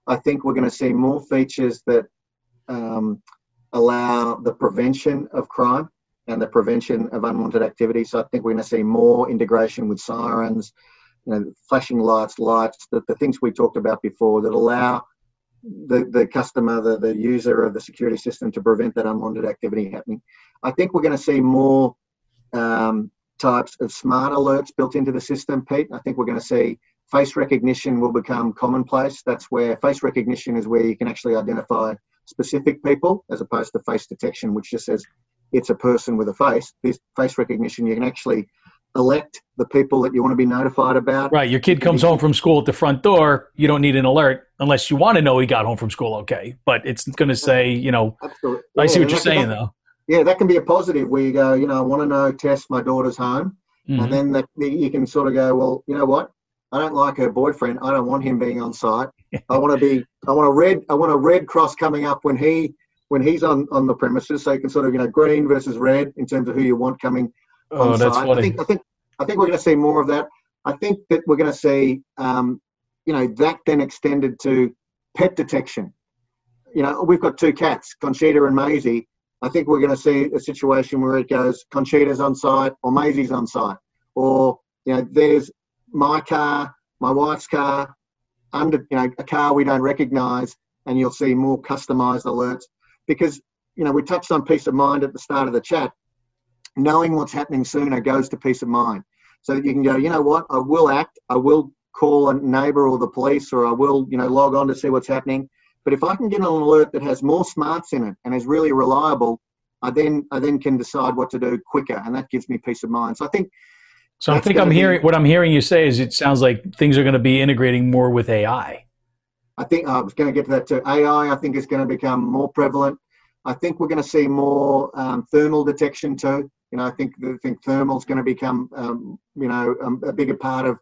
I think we're going to see more features that um, allow the prevention of crime and the prevention of unwanted activity. So I think we're going to see more integration with sirens, you know, flashing lights, lights, the, the things we talked about before that allow the, the customer, the, the user of the security system to prevent that unwanted activity happening. I think we're going to see more um, types of smart alerts built into the system, Pete. I think we're going to see face recognition will become commonplace. That's where face recognition is where you can actually identify specific people as opposed to face detection, which just says it's a person with a face. This face recognition, you can actually elect the people that you want to be notified about. Right. Your kid comes home from school at the front door. You don't need an alert unless you want to know he got home from school okay. But it's going to say, you know, Absolutely. I see what you're saying, though yeah, that can be a positive where you go, you know, I want to know, test my daughter's home. Mm-hmm. And then that, you can sort of go, well, you know what? I don't like her boyfriend. I don't want him being on site. <laughs> I want to be, I want a red, I want a red cross coming up when he, when he's on, on the premises. So you can sort of, you know, green versus red in terms of who you want coming oh, on that's site. Funny. I think, I think, I think we're going to see more of that. I think that we're going to see, um, you know, that then extended to pet detection. You know, we've got two cats, Conchita and Maisie I think we're going to see a situation where it goes Conchita's on site or Maisie's on site, or you know, there's my car, my wife's car, under you know a car we don't recognise, and you'll see more customised alerts because you know we touched on peace of mind at the start of the chat. Knowing what's happening sooner goes to peace of mind, so that you can go, you know what, I will act, I will call a neighbour or the police, or I will you know log on to see what's happening but if I can get an alert that has more smarts in it and is really reliable, I then I then can decide what to do quicker, and that gives me peace of mind. So I think. So I think I'm hearing be, what I'm hearing you say is it sounds like things are going to be integrating more with AI. I think I was going to get to that too. AI, I think, is going to become more prevalent. I think we're going to see more um, thermal detection too. You know, I think I think thermal is going to become, um, you know, um, a bigger part of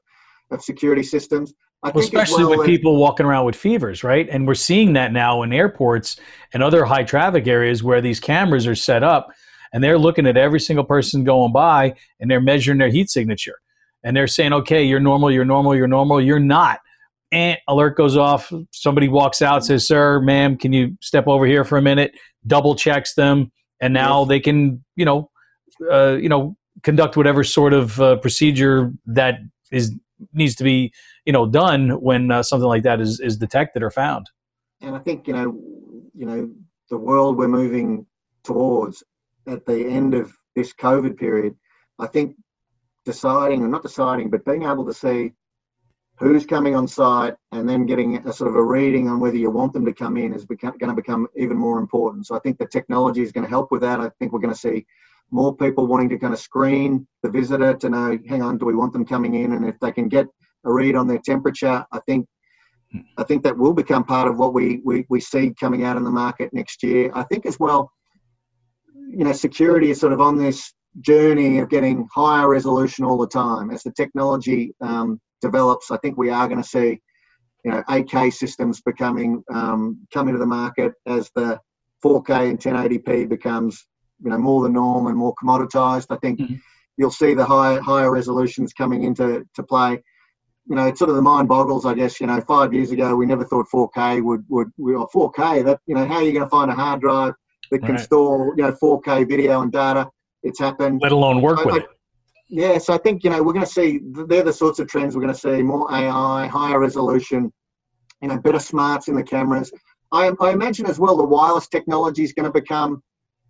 of security systems. Well, especially well with people walking around with fevers, right? And we're seeing that now in airports and other high traffic areas where these cameras are set up and they're looking at every single person going by and they're measuring their heat signature. And they're saying, okay, you're normal, you're normal, you're normal, you're not. And alert goes off. Somebody walks out, says, sir, ma'am, can you step over here for a minute? Double checks them. And now yes. they can, you know, uh, you know, conduct whatever sort of uh, procedure that is needs to be you know done when uh, something like that is is detected or found. And I think you know you know the world we're moving towards at the end of this COVID period. I think deciding or not deciding, but being able to see who's coming on site, and then getting a sort of a reading on whether you want them to come in is become, going to become even more important. So I think the technology is going to help with that. I think we're going to see more people wanting to kind of screen the visitor to know, hang on, do we want them coming in? And if they can get a read on their temperature, I think I think that will become part of what we, we, we see coming out in the market next year. I think as well, you know, security is sort of on this journey of getting higher resolution all the time. As the technology um, develops, I think we are going to see, you know, 8K systems becoming um, coming to the market as the 4K and 1080p becomes, you know, more the norm and more commoditized. I think mm-hmm. you'll see the higher higher resolutions coming into to play. You know, it's sort of the mind boggles, I guess. You know, five years ago we never thought 4K would would we or 4K. That you know, how are you going to find a hard drive that can right. store you know 4K video and data? It's happened. Let alone work I, with I, it. Yeah, so I think you know we're going to see they're the sorts of trends we're going to see more AI, higher resolution, you know, better smarts in the cameras. I, I imagine as well the wireless technology is going to become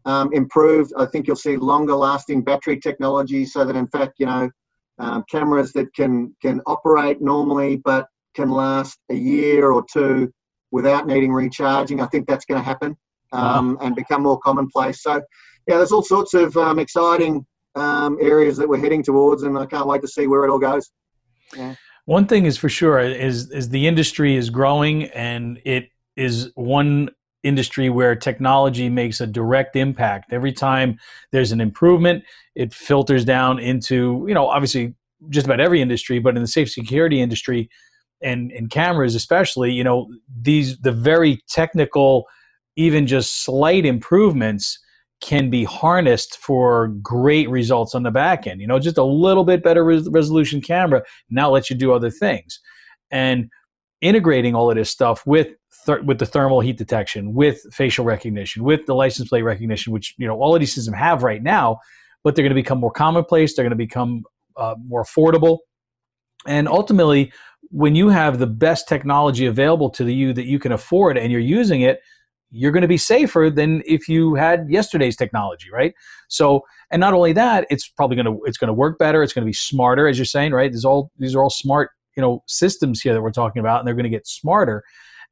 um, improved. I think you'll see longer lasting battery technology, so that in fact you know um, cameras that can can operate normally but can last a year or two without needing recharging. I think that's going to happen um, and become more commonplace. So yeah, there's all sorts of um, exciting um, areas that we're heading towards, and I can't wait to see where it all goes. Yeah. One thing is for sure is is the industry is growing, and it is one industry where technology makes a direct impact. Every time there's an improvement, it filters down into you know obviously just about every industry, but in the safe security industry and in cameras especially, you know these the very technical, even just slight improvements can be harnessed for great results on the back end. You know, just a little bit better res- resolution camera now lets you do other things. And integrating all of this stuff with th- with the thermal heat detection, with facial recognition, with the license plate recognition, which you know all of these systems have right now, but they're going to become more commonplace. They're going to become uh, more affordable, and ultimately, when you have the best technology available to you that you can afford and you're using it, you're going to be safer than if you had yesterday's technology right? So and not only that it's probably going to it's going to work better it's going to be smarter as you're saying right? There's all these are all smart you know systems here that we're talking about and they're going to get smarter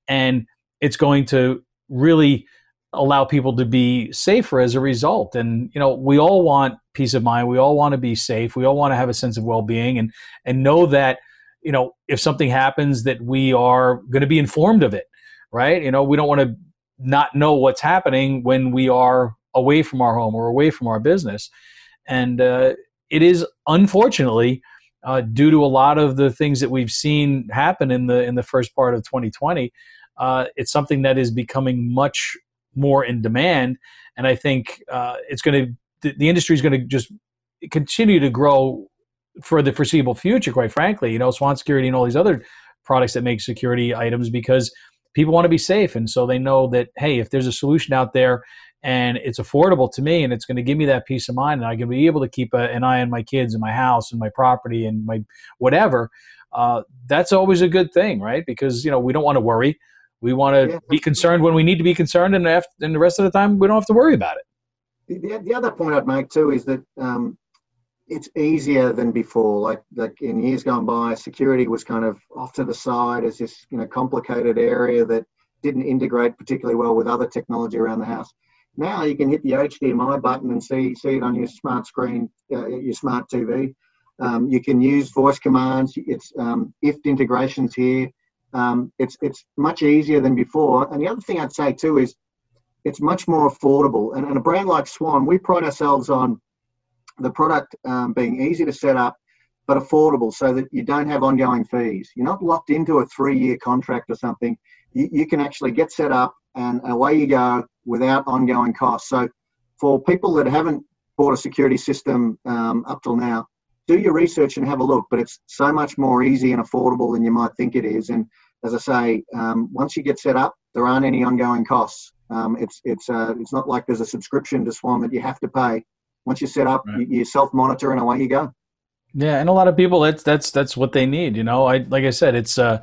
and it's going to really allow people to be safer as a result. And you know we all want peace of mind we all want to be safe we all want to have a sense of well-being and and know that you know if something happens that we are going to be informed of it right? You know we don't want to not know what's happening when we are away from our home or away from our business. And uh, it is unfortunately uh, due to a lot of the things that we've seen happen in the in the first part of 2020. Uh, it's something that is becoming much more in demand, and I think uh, it's going to the, the industry is going to just continue to grow for the foreseeable future. Quite frankly, you know, Swann Security and all these other products that make security items because people want to be safe and so they know that hey if there's a solution out there and it's affordable to me and it's going to give me that peace of mind and i can be able to keep a, an eye on my kids and my house and my property and my whatever uh, that's always a good thing right? Because you know we don't want to worry. We want to yeah. be concerned when we need to be concerned and, after, and the rest of the time we don't have to worry about it. The, the other point i'd make too is that um, it's easier than before. Like like in years gone by, security was kind of off to the side as this you know complicated area that didn't integrate particularly well with other technology around the house. Now you can hit the HDMI button and see see it on your smart screen, uh, your smart TV. Um, you can use voice commands. It's um, IFT integrations here. Um, it's it's much easier than before. And the other thing I'd say too is it's much more affordable. And, and a brand like Swann, we pride ourselves on the product um, being easy to set up but affordable so that you don't have ongoing fees. You're not locked into a three year contract or something. You, you, can actually get set up and away you go without ongoing costs. So, for people that haven't bought a security system um, up till now, do your research and have a look. But it's so much more easy and affordable than you might think it is. And as I say, um, once you get set up, there aren't any ongoing costs. Um, it's it's uh, it's not like there's a subscription to Swann that you have to pay once you set up, right. you, you self monitor and away you go. Yeah, and a lot of people that's that's that's what they need. You know, I like I said, it's uh,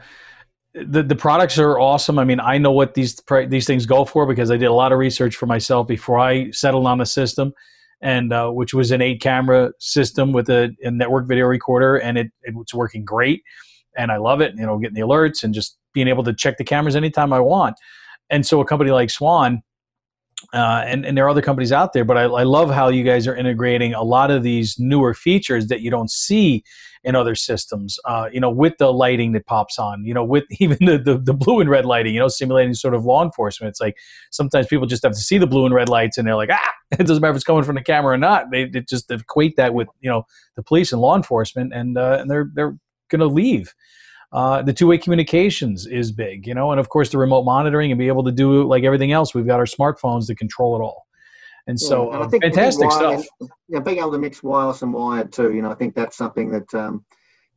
the the products are awesome. I mean, I know what these these things go for because I did a lot of research for myself before I settled on the system, and uh, which was an eight camera system with a, a, network video recorder, and it, it was working great. and I love it. You know, getting the alerts and just being able to check the cameras anytime I want. And so a company like Swann, uh, and, and there are other companies out there, but I, I love how you guys are integrating a lot of these newer features that you don't see in other systems. Uh, you know, with the lighting that pops on, you know, with <laughs> even the, the, the blue and red lighting, you know, simulating sort of law enforcement. It's like sometimes people just have to see the blue and red lights, and they're like, ah, <laughs> it doesn't matter if it's coming from the camera or not. They, they just equate that with you know the police and law enforcement, and uh, and they're they're going to leave. Uh, the two-way communications is big, you know, and of course the remote monitoring and be able to do like everything else. We've got our smartphones to control it all, and so yeah, and I think fantastic stuff. Yeah, being able to mix wireless and wired too, you know, I think that's something that um,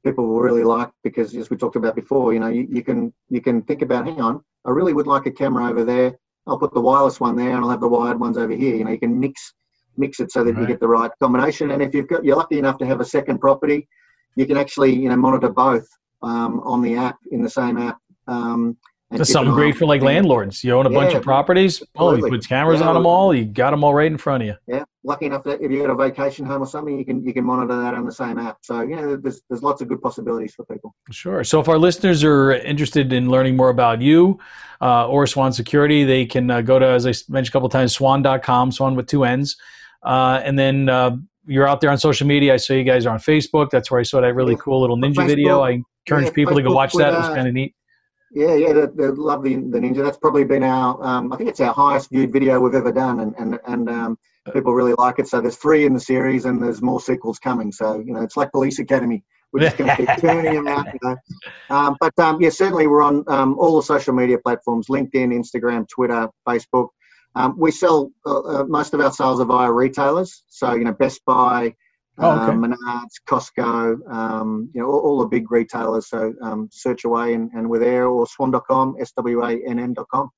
people will really like because, as we talked about before, you know, you, you can you can think about, hang on, I really would like a camera over there. I'll put the wireless one there, and I'll have the wired ones over here. You know, you can mix mix it so that right. you get the right combination. And if you've got you're lucky enough to have a second property, you can actually you know monitor both um, on the app in the same app. Um, That's something great for like landlords. You own a yeah, bunch of properties. Oh, you put cameras yeah, on them all. You got them all right in front of you. Yeah, lucky enough that if you got a vacation home or something, you can you can monitor that on the same app. So know, there's there's lots of good possibilities for people. Sure. So if our listeners are interested in learning more about you uh, or Swann Security, they can uh, go to as I mentioned a couple times, Swann.com, Swann with two N's, uh, and then uh, you're out there on social media. I saw you guys are on Facebook. That's where I saw that really cool little ninja Facebook, video. I encourage yeah, people to go watch that. It was kind of neat. Yeah, yeah, they, they love the, the ninja. That's probably been our, um, I think it's our highest viewed video we've ever done, and and and um, people really like it. So there's three in the series, and there's more sequels coming. So you know, it's like Police Academy. We're just going to keep <laughs> turning them out. You know? Um, but um, yeah, certainly we're on um, all the social media platforms: LinkedIn, Instagram, Twitter, Facebook. Um, we sell uh, uh, most of our sales are via retailers. So you know, Best Buy, Oh, okay. um, Menards, Costco, um, you know, all, all, the big retailers. So um, search away and, and we're there or swann.com, S-W-A-N-N.com.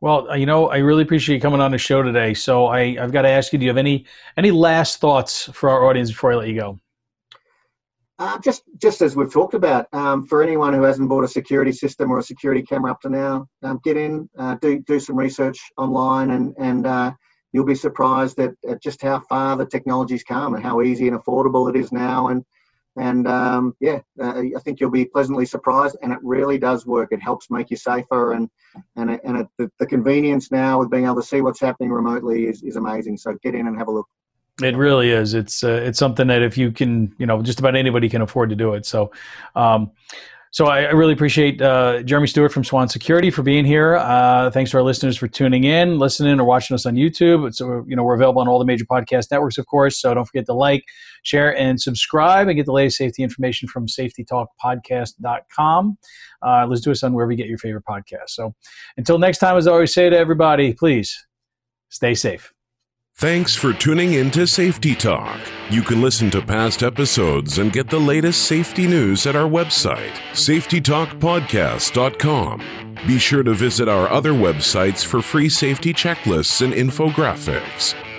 Well, uh, you know, I really appreciate you coming on the show today. So I, I've got to ask you, do you have any any last thoughts for our audience before I let you go? Uh, just just as we've talked about, um, for anyone who hasn't bought a security system or a security camera up to now, um, get in, uh, do do some research online, and and uh, you'll be surprised at, at just how far the technology's come and how easy and affordable it is now. And and um, yeah, uh, I think you'll be pleasantly surprised. And it really does work. It helps make you safer, and and and it, the, the convenience now with being able to see what's happening remotely is, is amazing. So get in and have a look. It really is. It's uh, it's something that if you can, you know, just about anybody can afford to do it. So, um, so I, I really appreciate uh, Jeremy Stewart from Swann Security for being here. Uh, thanks to our listeners for tuning in, listening, or watching us on YouTube. So you know we're available on all the major podcast networks, of course. So don't forget to like, share, and subscribe, and get the latest safety information from SafetyTalkPodcast.com. Uh, let's do us on wherever you get your favorite podcast. So until next time, as I always say to everybody, please stay safe. Thanks for tuning in to Safety Talk. You can listen to past episodes and get the latest safety news at our website, safetytalkpodcast.com. Be sure to visit our other websites for free safety checklists and infographics.